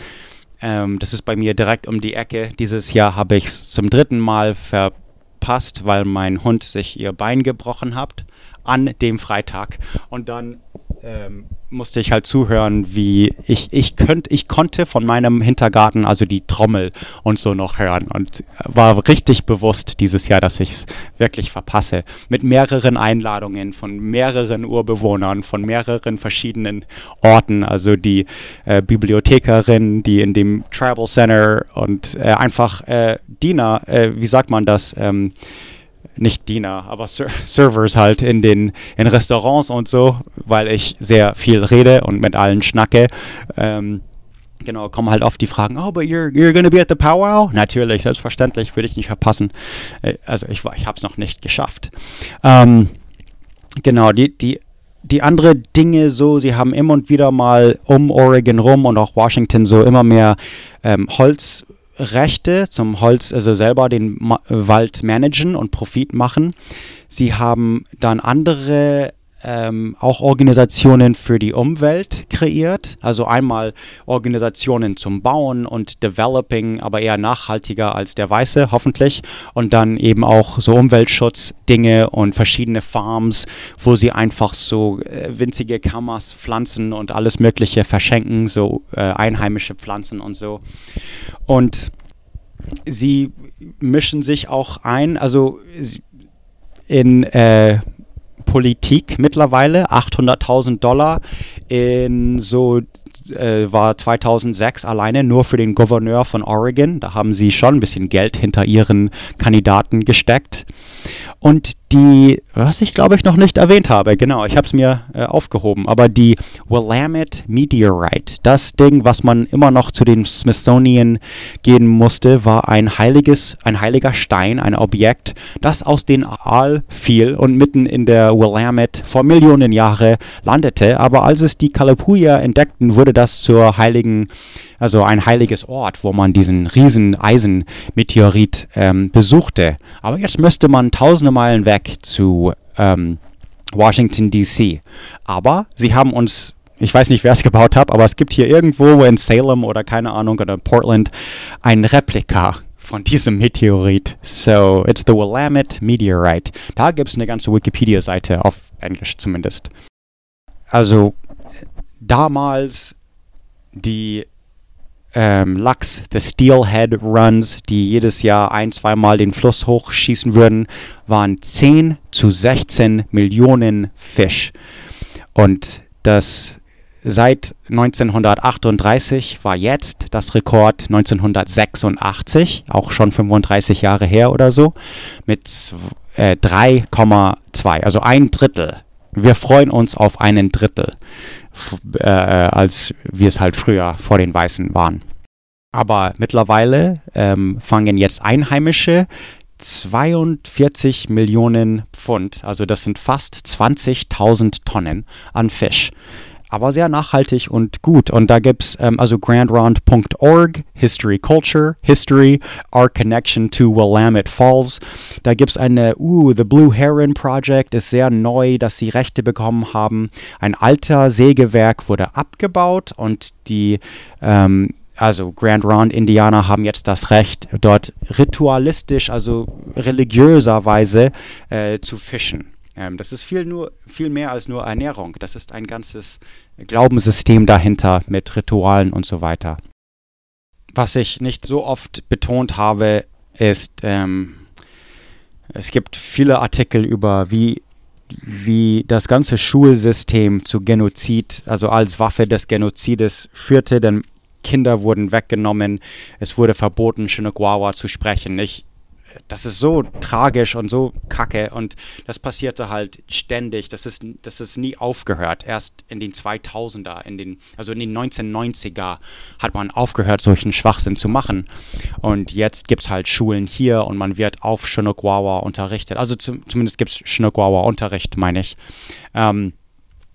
Ähm, das ist bei mir direkt um die Ecke. Dieses Jahr habe ich es zum dritten Mal verpasst, weil mein Hund sich ihr Bein gebrochen hat an dem Freitag. Und dann ähm, musste ich halt zuhören, wie ich, ich könnt, ich konnte von meinem Hintergarten also die Trommel und so noch hören und war richtig bewusst dieses Jahr, dass ich es wirklich verpasse. Mit mehreren Einladungen von mehreren Urbewohnern, von mehreren verschiedenen Orten, also die äh, Bibliothekarin, die in dem Tribal Center und äh, einfach äh, Diener, äh, wie sagt man das? Ähm, nicht Diener, aber Ser Servers halt in den in Restaurants und so, weil ich sehr viel rede und mit allen schnacke. Ähm, genau, kommen halt oft die Fragen, oh, but you're, you're gonna be at the powwow? Natürlich, selbstverständlich, würde ich nicht verpassen. Äh, also ich, ich habe es noch nicht geschafft. Ähm, genau, die, die, die andere Dinge so, sie haben immer und wieder mal um Oregon rum und auch Washington so immer mehr ähm, Holz Rechte zum Holz, also selber den Ma Wald managen und Profit machen. Sie haben dann andere ähm, auch Organisationen für die Umwelt kreiert. Also einmal Organisationen zum Bauen und Developing, aber eher nachhaltiger als der Weiße, hoffentlich. Und dann eben auch so Umweltschutzdinge und verschiedene Farms, wo sie einfach so äh, winzige Kammers pflanzen und alles Mögliche verschenken, so äh, einheimische Pflanzen und so. Und sie mischen sich auch ein, also in äh, Politik mittlerweile, 800.000 Dollar in so äh, war 2006 alleine nur für den Gouverneur von Oregon. Da haben sie schon ein bisschen Geld hinter ihren Kandidaten gesteckt. Und die, was ich glaube ich noch nicht erwähnt habe, genau, ich habe es mir äh, aufgehoben, aber die Willamette Meteorite, das Ding, was man immer noch zu den Smithsonian gehen musste, war ein heiliges, ein heiliger Stein, ein Objekt, das aus den Aal fiel und mitten in der Willamette vor Millionen Jahren landete. Aber als es die Kalapuya entdeckten, wurde das zur heiligen also ein heiliges Ort, wo man diesen riesen Eisenmeteorit ähm, besuchte. Aber jetzt müsste man tausende Meilen weg zu ähm, Washington, D.C. Aber sie haben uns ich weiß nicht, wer es gebaut hat, aber es gibt hier irgendwo in Salem oder keine Ahnung oder Portland ein Replika von diesem Meteorit. So, it's the Willamette Meteorite. Da gibt es eine ganze Wikipedia-Seite, auf Englisch zumindest. Also, damals die ähm, Lachs, the Steelhead Runs, die jedes Jahr ein, zweimal den Fluss hochschießen würden, waren 10 zu 16 Millionen Fisch. Und das seit 1938 war jetzt das Rekord 1986, auch schon 35 Jahre her oder so, mit äh, 3,2, also ein Drittel. Wir freuen uns auf einen Drittel äh, als wir es halt früher vor den Weißen waren. Aber mittlerweile ähm, fangen jetzt Einheimische 42 Millionen Pfund, also das sind fast 20.000 Tonnen an Fisch aber sehr nachhaltig und gut. Und da gibt es ähm, also grandrond.org, History Culture, History, Our Connection to Willamette Falls. Da gibt es eine, uh, The Blue Heron Project ist sehr neu, dass sie Rechte bekommen haben. Ein alter Sägewerk wurde abgebaut und die ähm, also Grand Ronde Indianer haben jetzt das Recht, dort ritualistisch, also religiöserweise äh, zu fischen. Ähm, das ist viel, nur, viel mehr als nur Ernährung. Das ist ein ganzes Glaubenssystem dahinter mit Ritualen und so weiter. Was ich nicht so oft betont habe, ist, ähm, es gibt viele Artikel über, wie, wie das ganze Schulsystem zu Genozid, also als Waffe des Genozides führte, denn Kinder wurden weggenommen, es wurde verboten, Shinagawa zu sprechen. Ich das ist so tragisch und so kacke und das passierte halt ständig. Das ist, das ist nie aufgehört. Erst in den 2000er, in den, also in den 1990er hat man aufgehört, solchen Schwachsinn zu machen. Und jetzt gibt es halt Schulen hier und man wird auf Shinokwawa unterrichtet. Also zum, zumindest gibt es Shinokwawa-Unterricht, meine ich. Ähm,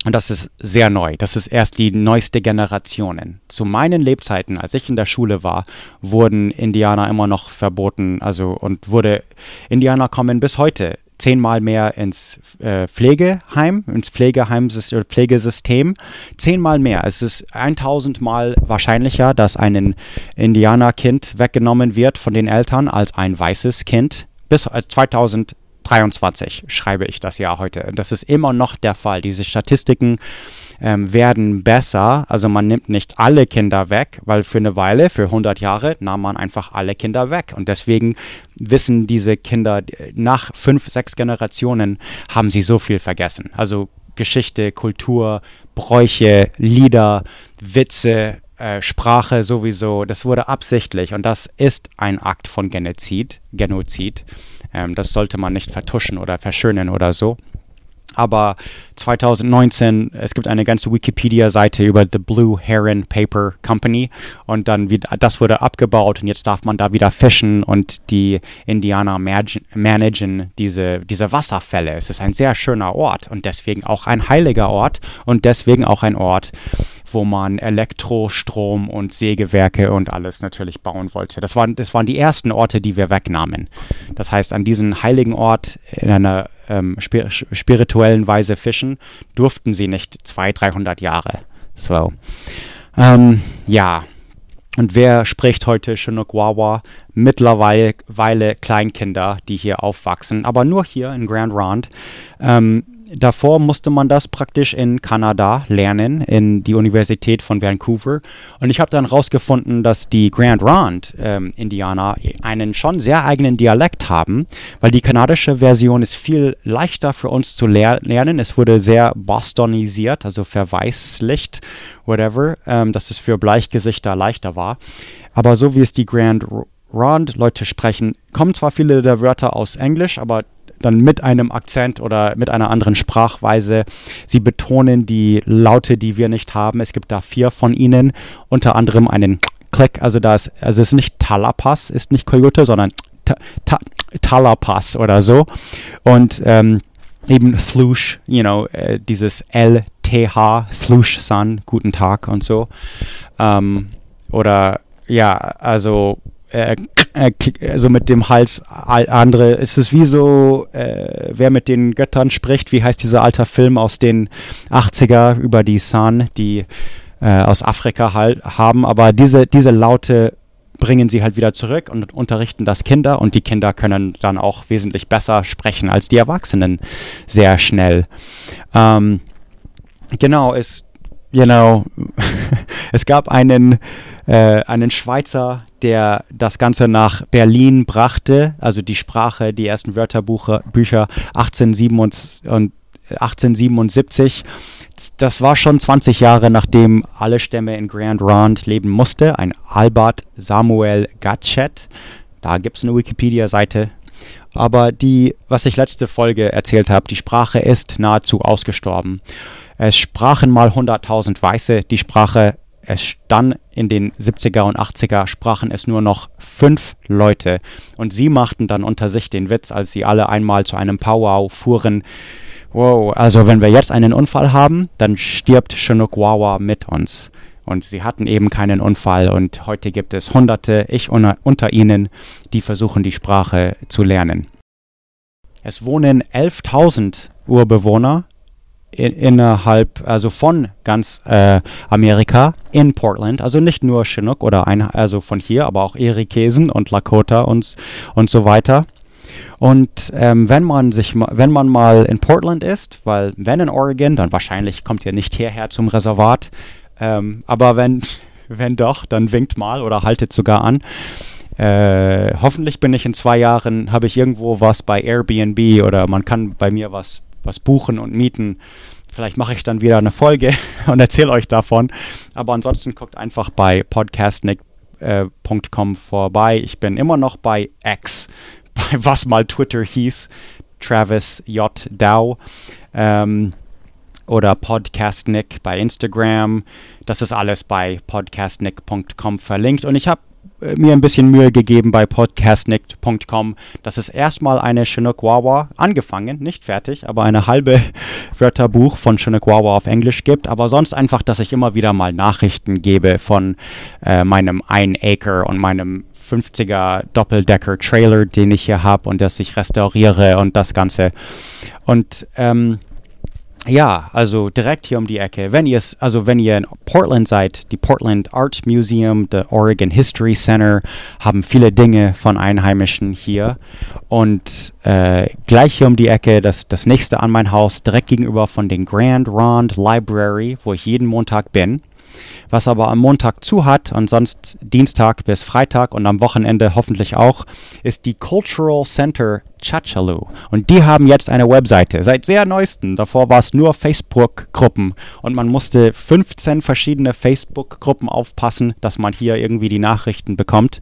und das ist sehr neu. Das ist erst die neueste Generationen. Zu meinen Lebzeiten, als ich in der Schule war, wurden Indianer immer noch verboten. Also und wurde Indianer kommen bis heute zehnmal mehr ins äh, Pflegeheim, ins Pflegeheim Pflegesystem. Zehnmal mehr. Es ist 1000 Mal wahrscheinlicher, dass ein Indianerkind weggenommen wird von den Eltern als ein weißes Kind. Bis 2000 23 schreibe ich das ja heute. Das ist immer noch der Fall. Diese Statistiken ähm, werden besser. Also man nimmt nicht alle Kinder weg, weil für eine Weile, für 100 Jahre, nahm man einfach alle Kinder weg. Und deswegen wissen diese Kinder, nach fünf, sechs Generationen haben sie so viel vergessen. Also Geschichte, Kultur, Bräuche, Lieder, Witze, äh, Sprache sowieso, das wurde absichtlich und das ist ein Akt von Genozid. Genozid. Ähm, das sollte man nicht vertuschen oder verschönern oder so. Aber 2019, es gibt eine ganze Wikipedia-Seite über The Blue Heron Paper Company und dann wieder, das wurde abgebaut und jetzt darf man da wieder fischen und die Indianer managen diese, diese Wasserfälle. Es ist ein sehr schöner Ort und deswegen auch ein heiliger Ort und deswegen auch ein Ort, wo man Elektrostrom und Sägewerke und alles natürlich bauen wollte. Das waren, das waren die ersten Orte, die wir wegnahmen. Das heißt, an diesen heiligen Ort in einer ähm, spir spirituellen Weise fischen, durften sie nicht 200, 300 Jahre. So. Ähm, ja. Und wer spricht heute Chinookwawaa? Mittlerweile Kleinkinder, die hier aufwachsen, aber nur hier in Grand Ronde. Ähm, davor musste man das praktisch in Kanada lernen, in die Universität von Vancouver. Und ich habe dann herausgefunden, dass die Grand Ronde ähm, Indianer einen schon sehr eigenen Dialekt haben, weil die kanadische Version ist viel leichter für uns zu ler lernen. Es wurde sehr bostonisiert, also verweißlicht, whatever, ähm, dass es für Bleichgesichter leichter war. Aber so wie es die Grand Ronde Leute sprechen, kommen zwar viele der Wörter aus Englisch, aber dann mit einem Akzent oder mit einer anderen Sprachweise. Sie betonen die Laute, die wir nicht haben. Es gibt da vier von ihnen, unter anderem einen Klick, also das, also es ist nicht Talapas, ist nicht Coyote, sondern ta, ta, Talapas oder so. Und ähm, eben Flush, you know, äh, dieses L-T-H, Flush-San, guten Tag und so. Ähm, oder ja, also äh, also mit dem Hals andere. Es ist wie so, äh, wer mit den Göttern spricht, wie heißt dieser alte Film aus den 80er über die San, die äh, aus Afrika halt haben. Aber diese, diese Laute bringen sie halt wieder zurück und unterrichten das Kinder und die Kinder können dann auch wesentlich besser sprechen als die Erwachsenen sehr schnell. Ähm, genau, es, you know, *laughs* es gab einen äh, einen Schweizer, der das Ganze nach Berlin brachte, also die Sprache, die ersten Wörterbücher 1877. Das war schon 20 Jahre nachdem alle Stämme in Grand Ronde leben musste. Ein Albert Samuel Gatschet. Da gibt es eine Wikipedia-Seite. Aber die, was ich letzte Folge erzählt habe, die Sprache ist nahezu ausgestorben. Es sprachen mal 100.000 Weiße die Sprache es dann in den 70er und 80er sprachen es nur noch fünf Leute und sie machten dann unter sich den Witz, als sie alle einmal zu einem Powwow fuhren. Wow, also wenn wir jetzt einen Unfall haben, dann stirbt Chinookwawaa mit uns. Und sie hatten eben keinen Unfall und heute gibt es Hunderte, ich unter, unter ihnen, die versuchen die Sprache zu lernen. Es wohnen 11.000 Urbewohner in, innerhalb, also von ganz äh, Amerika in Portland, also nicht nur Chinook oder ein, also von hier, aber auch Irikesen und Lakota und, und so weiter. Und ähm, wenn man sich, wenn man mal in Portland ist, weil wenn in Oregon, dann wahrscheinlich kommt ihr nicht hierher zum Reservat, ähm, aber wenn, *laughs* wenn doch, dann winkt mal oder haltet sogar an. Äh, hoffentlich bin ich in zwei Jahren, habe ich irgendwo was bei Airbnb oder man kann bei mir was was buchen und mieten. Vielleicht mache ich dann wieder eine Folge *laughs* und erzähle euch davon. Aber ansonsten guckt einfach bei podcastnick.com vorbei. Ich bin immer noch bei X *laughs* bei was mal Twitter hieß, Travis J. Dow. Ähm, oder Podcastnick bei Instagram. Das ist alles bei podcastnick.com verlinkt. Und ich habe äh, mir ein bisschen Mühe gegeben bei podcastnick.com. Das ist erstmal eine Chinook Wawa angefangen, nicht fertig, aber eine halbe *laughs* Wörterbuch von Chinook Wawa auf Englisch gibt. Aber sonst einfach, dass ich immer wieder mal Nachrichten gebe von äh, meinem ein Acre und meinem 50er Doppeldecker Trailer, den ich hier habe und das ich restauriere und das Ganze. Und ähm, ja, also direkt hier um die Ecke. Wenn ihr also wenn ihr in Portland seid, die Portland Art Museum, der Oregon History Center haben viele Dinge von Einheimischen hier. Und äh, gleich hier um die Ecke, das, das nächste an mein Haus, direkt gegenüber von den Grand Rond Library, wo ich jeden Montag bin was aber am Montag zu hat und sonst Dienstag bis Freitag und am Wochenende hoffentlich auch, ist die Cultural Center Chachalu. Und die haben jetzt eine Webseite, seit sehr neuesten. Davor war es nur Facebook-Gruppen und man musste 15 verschiedene Facebook-Gruppen aufpassen, dass man hier irgendwie die Nachrichten bekommt.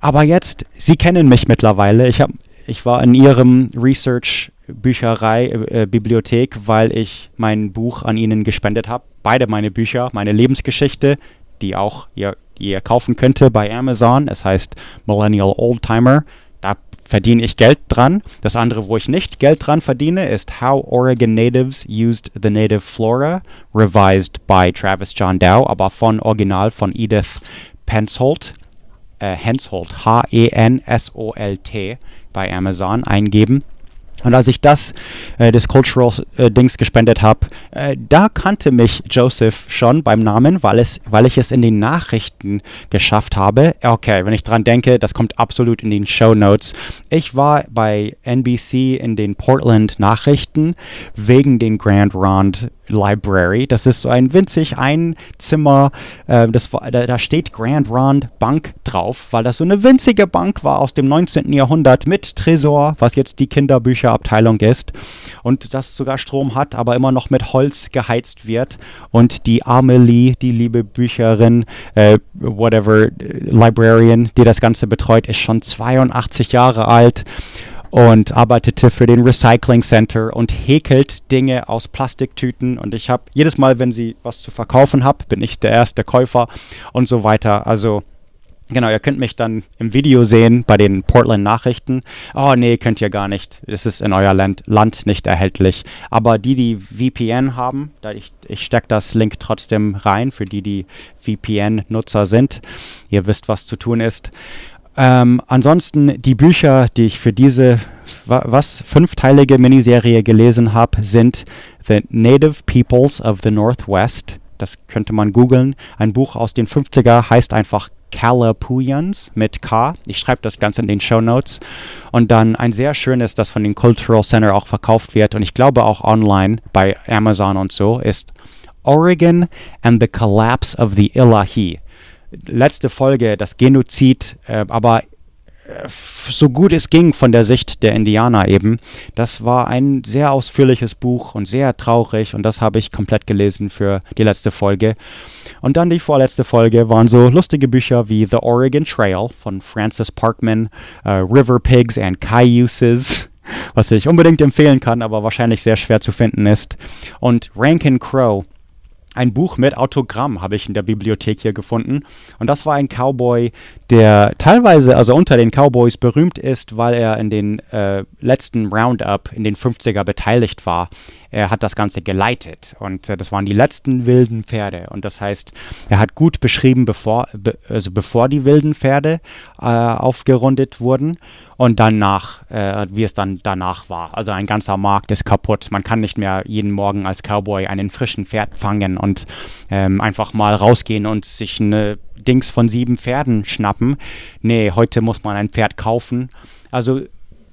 Aber jetzt, Sie kennen mich mittlerweile. Ich, hab, ich war in Ihrem Research Bücherei, äh, Bibliothek, weil ich mein Buch an Ihnen gespendet habe. Beide meine Bücher, meine Lebensgeschichte, die auch ihr, die ihr kaufen könnte bei Amazon. Es heißt Millennial Oldtimer. Da verdiene ich Geld dran. Das andere, wo ich nicht Geld dran verdiene, ist How Oregon Natives Used the Native Flora, revised by Travis John Dow, aber von Original von Edith Pensholt. Äh, Hensholt, H-E-N-S-O-L-T bei Amazon eingeben. Und als ich das, äh, das Cultural äh, Dings gespendet habe, äh, da kannte mich Joseph schon beim Namen, weil, es, weil ich es in den Nachrichten geschafft habe. Okay, wenn ich dran denke, das kommt absolut in den Show Notes. Ich war bei NBC in den Portland Nachrichten wegen den Grand Rond Library. Das ist so ein winzig Einzimmer, äh, da, da, steht Grand Rond Bank drauf, weil das so eine winzige Bank war aus dem 19. Jahrhundert mit Tresor, was jetzt die Kinderbücherabteilung ist und das sogar Strom hat, aber immer noch mit Holz geheizt wird. Und die Amelie, die liebe Bücherin, äh, whatever, Librarian, die das Ganze betreut, ist schon 82 Jahre alt und arbeitete für den Recycling Center und häkelt Dinge aus Plastiktüten. Und ich habe jedes Mal, wenn sie was zu verkaufen habe, bin ich der erste Käufer und so weiter. Also Genau, ihr könnt mich dann im Video sehen bei den Portland Nachrichten. Oh nee, könnt ihr gar nicht. Das ist in euer Land, Land nicht erhältlich. Aber die, die VPN haben, da ich, ich stecke das Link trotzdem rein für die, die VPN-Nutzer sind. Ihr wisst, was zu tun ist. Ähm, ansonsten die Bücher, die ich für diese was fünfteilige Miniserie gelesen habe, sind The Native Peoples of the Northwest. Das könnte man googeln. Ein Buch aus den 50er heißt einfach Calapuyans mit K. Ich schreibe das Ganze in den Show Notes. Und dann ein sehr schönes, das von dem Cultural Center auch verkauft wird und ich glaube auch online bei Amazon und so, ist Oregon and the Collapse of the Ilahi letzte Folge das Genozid, äh, aber äh, so gut es ging von der Sicht der Indianer eben. Das war ein sehr ausführliches Buch und sehr traurig und das habe ich komplett gelesen für die letzte Folge. Und dann die vorletzte Folge waren so lustige Bücher wie The Oregon Trail von Francis Parkman, uh, River Pigs and Cayuses, *laughs* was ich unbedingt empfehlen kann, aber wahrscheinlich sehr schwer zu finden ist. Und Rankin Crow ein Buch mit Autogramm habe ich in der Bibliothek hier gefunden. Und das war ein Cowboy, der teilweise, also unter den Cowboys berühmt ist, weil er in den äh, letzten Roundup in den 50er beteiligt war. Er hat das Ganze geleitet und äh, das waren die letzten wilden Pferde. Und das heißt, er hat gut beschrieben, bevor, be, also bevor die wilden Pferde äh, aufgerundet wurden und danach, äh, wie es dann danach war. Also ein ganzer Markt ist kaputt. Man kann nicht mehr jeden Morgen als Cowboy einen frischen Pferd fangen und ähm, einfach mal rausgehen und sich eine Dings von sieben Pferden schnappen. Nee, heute muss man ein Pferd kaufen. Also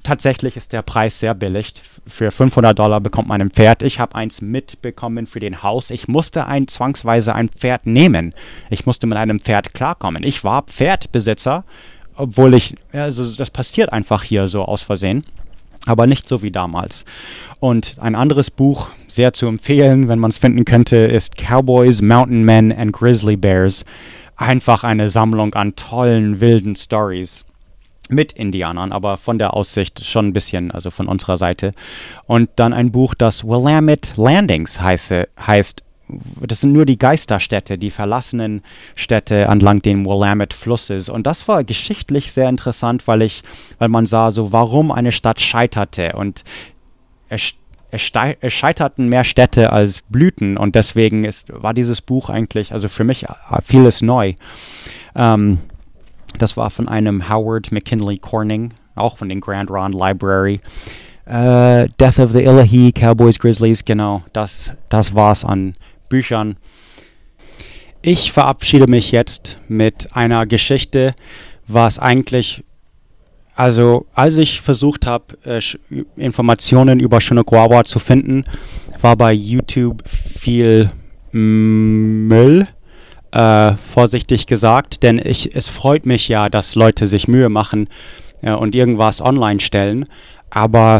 tatsächlich ist der Preis sehr billig. Für 500 Dollar bekommt man ein Pferd. Ich habe eins mitbekommen für den Haus. Ich musste ein zwangsweise ein Pferd nehmen. Ich musste mit einem Pferd klarkommen. Ich war Pferdbesitzer obwohl ich, also das passiert einfach hier so aus Versehen, aber nicht so wie damals. Und ein anderes Buch, sehr zu empfehlen, wenn man es finden könnte, ist Cowboys, Mountain Men and Grizzly Bears. Einfach eine Sammlung an tollen, wilden Stories. mit Indianern, aber von der Aussicht schon ein bisschen, also von unserer Seite. Und dann ein Buch, das Willamette Landings heiße, heißt. Das sind nur die Geisterstädte, die verlassenen Städte entlang den Willamette-Flusses. Und das war geschichtlich sehr interessant, weil ich, weil man sah, so warum eine Stadt scheiterte. Und es, es, es scheiterten mehr Städte als Blüten. Und deswegen ist, war dieses Buch eigentlich, also für mich vieles neu. Ähm, das war von einem Howard McKinley Corning, auch von den Grand Ron Library. Uh, Death of the Illahee, Cowboys, Grizzlies, genau, das, das war's an Büchern. Ich verabschiede mich jetzt mit einer Geschichte, was eigentlich, also als ich versucht habe, äh, Informationen über Shinagawa zu finden, war bei YouTube viel Müll äh, vorsichtig gesagt, denn ich, es freut mich ja, dass Leute sich Mühe machen äh, und irgendwas online stellen. Aber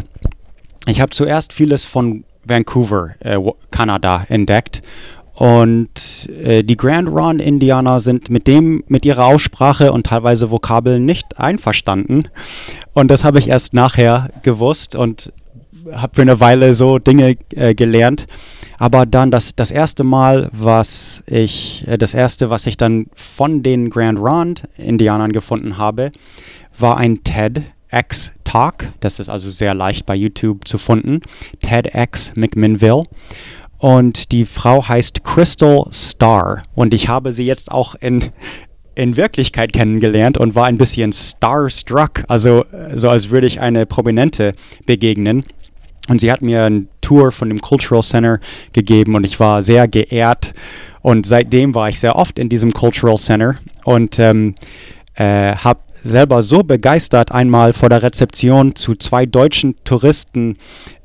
ich habe zuerst vieles von Vancouver, äh, Kanada, entdeckt. Und äh, die Grand Ronde Indianer sind mit dem, mit ihrer Aussprache und teilweise Vokabeln nicht einverstanden. Und das habe ich erst nachher gewusst und habe für eine Weile so Dinge äh, gelernt. Aber dann das, das erste Mal, was ich, äh, das erste, was ich dann von den Grand Ronde Indianern gefunden habe, war ein TEDx Talk. Das ist also sehr leicht bei YouTube zu finden. TEDx McMinnville. Und die Frau heißt Crystal Star. Und ich habe sie jetzt auch in, in Wirklichkeit kennengelernt und war ein bisschen starstruck. Also so als würde ich eine Prominente begegnen. Und sie hat mir eine Tour von dem Cultural Center gegeben und ich war sehr geehrt. Und seitdem war ich sehr oft in diesem Cultural Center und ähm, äh, habe selber so begeistert einmal vor der Rezeption zu zwei deutschen Touristen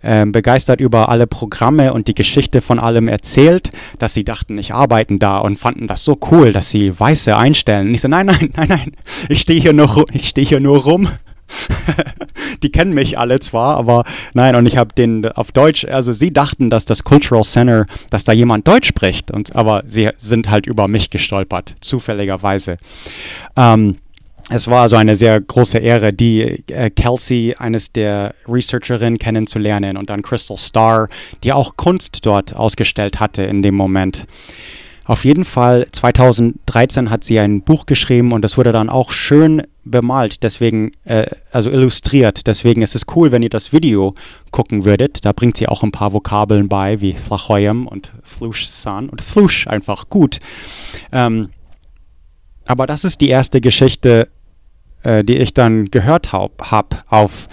äh, begeistert über alle Programme und die Geschichte von allem erzählt, dass sie dachten, ich arbeite da und fanden das so cool, dass sie Weiße einstellen. Und ich so, nein, nein, nein, nein, ich stehe hier, nur, steh hier nur rum *laughs* die kennen mich alle zwar, aber nein, und ich habe den auf Deutsch, also sie dachten, dass das Cultural Center, dass da jemand Deutsch spricht, und, aber sie sind halt über mich gestolpert, zufälligerweise. Ähm, es war also eine sehr große Ehre, die äh, Kelsey, eines der Researcherinnen, kennenzulernen und dann Crystal Starr, die auch Kunst dort ausgestellt hatte in dem Moment. Auf jeden Fall, 2013 hat sie ein Buch geschrieben und das wurde dann auch schön bemalt, deswegen, äh, also illustriert. Deswegen ist es cool, wenn ihr das Video gucken würdet. Da bringt sie auch ein paar Vokabeln bei, wie Flachoyam und Flush-San und Flush einfach gut. Ähm, aber das ist die erste Geschichte, äh, die ich dann gehört habe hab auf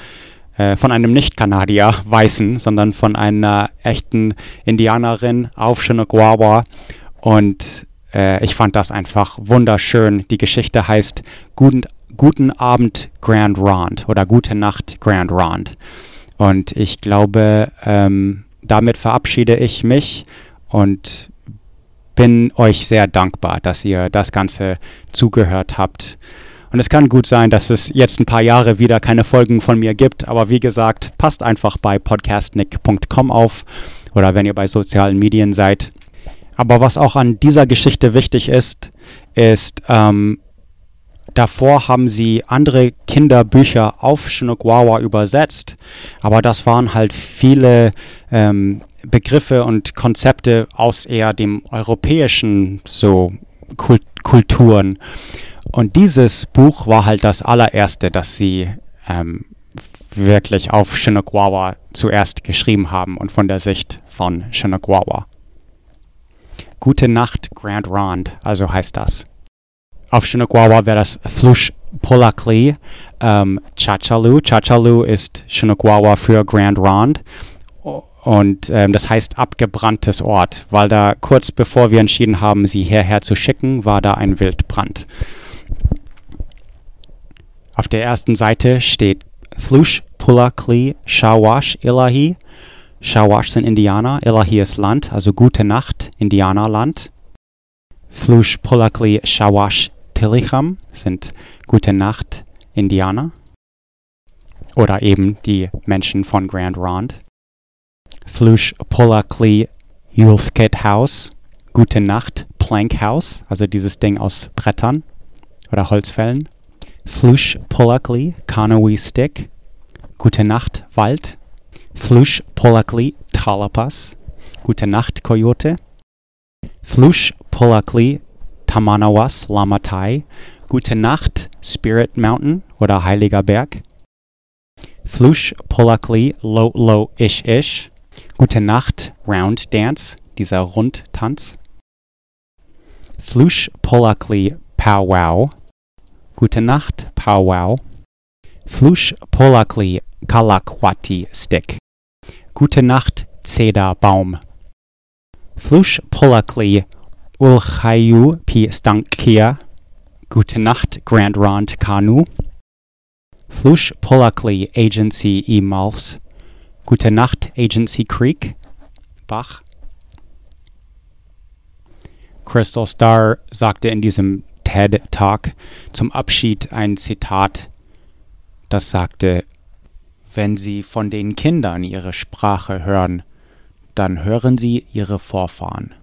äh, von einem Nicht-Kanadier, Weißen, sondern von einer echten Indianerin auf Shinagawa. Und äh, ich fand das einfach wunderschön. Die Geschichte heißt Guten Guten Abend Grand Rond oder Gute Nacht Grand Rond. Und ich glaube, ähm, damit verabschiede ich mich und bin euch sehr dankbar, dass ihr das Ganze zugehört habt. Und es kann gut sein, dass es jetzt ein paar Jahre wieder keine Folgen von mir gibt, aber wie gesagt, passt einfach bei podcastnick.com auf oder wenn ihr bei sozialen Medien seid. Aber was auch an dieser Geschichte wichtig ist, ist, ähm, Davor haben sie andere Kinderbücher auf Shinokwawa übersetzt, aber das waren halt viele ähm, Begriffe und Konzepte aus eher dem europäischen so Kult Kulturen. Und dieses Buch war halt das allererste, das sie ähm, wirklich auf Shinokwawa zuerst geschrieben haben und von der Sicht von Shinokwawa. Gute Nacht, Grand Rond, also heißt das. Auf Shinokwawa wäre das Flush Polakli ähm, Chachalu. Chachalu ist Shinokwawa für Grand Rond. Und ähm, das heißt abgebranntes Ort, weil da kurz bevor wir entschieden haben, sie hierher zu schicken, war da ein Wildbrand. Auf der ersten Seite steht Flush Pulakli Shawash Ilahi. Shawash sind Indianer, Ilahi ist Land, also gute Nacht, Indianerland. Flush Pulakli Shawash Tilicham sind Gute Nacht Indianer oder eben die Menschen von Grand Ronde. Flush Polakli Yulfket House, Gute Nacht Plank House, also dieses Ding aus Brettern oder Holzfällen. Flush Polakli Kanoe Stick. Gute Nacht Wald. Flush Polakli Talapas. Gute Nacht Coyote. Flush Polakli Tamanawas Lamatai. Gute Nacht Spirit Mountain oder Heiliger Berg. Flush Polakli Lo Lo Ish Ish. Gute Nacht Round Dance, dieser Rundtanz. Flush Polakli Pow Wow. Gute Nacht Pow Wow. Flush Polakli Kalakwati Stick. Gute Nacht Cedar Baum. Flush Polakli Ulchayu Pi Stankia. Gute Nacht Grand Rond Kanu. Flush Polakli Agency Emals. Gute Nacht Agency Creek. Bach. Crystal Starr sagte in diesem TED Talk zum Abschied ein Zitat, das sagte, wenn Sie von den Kindern ihre Sprache hören, dann hören Sie ihre Vorfahren.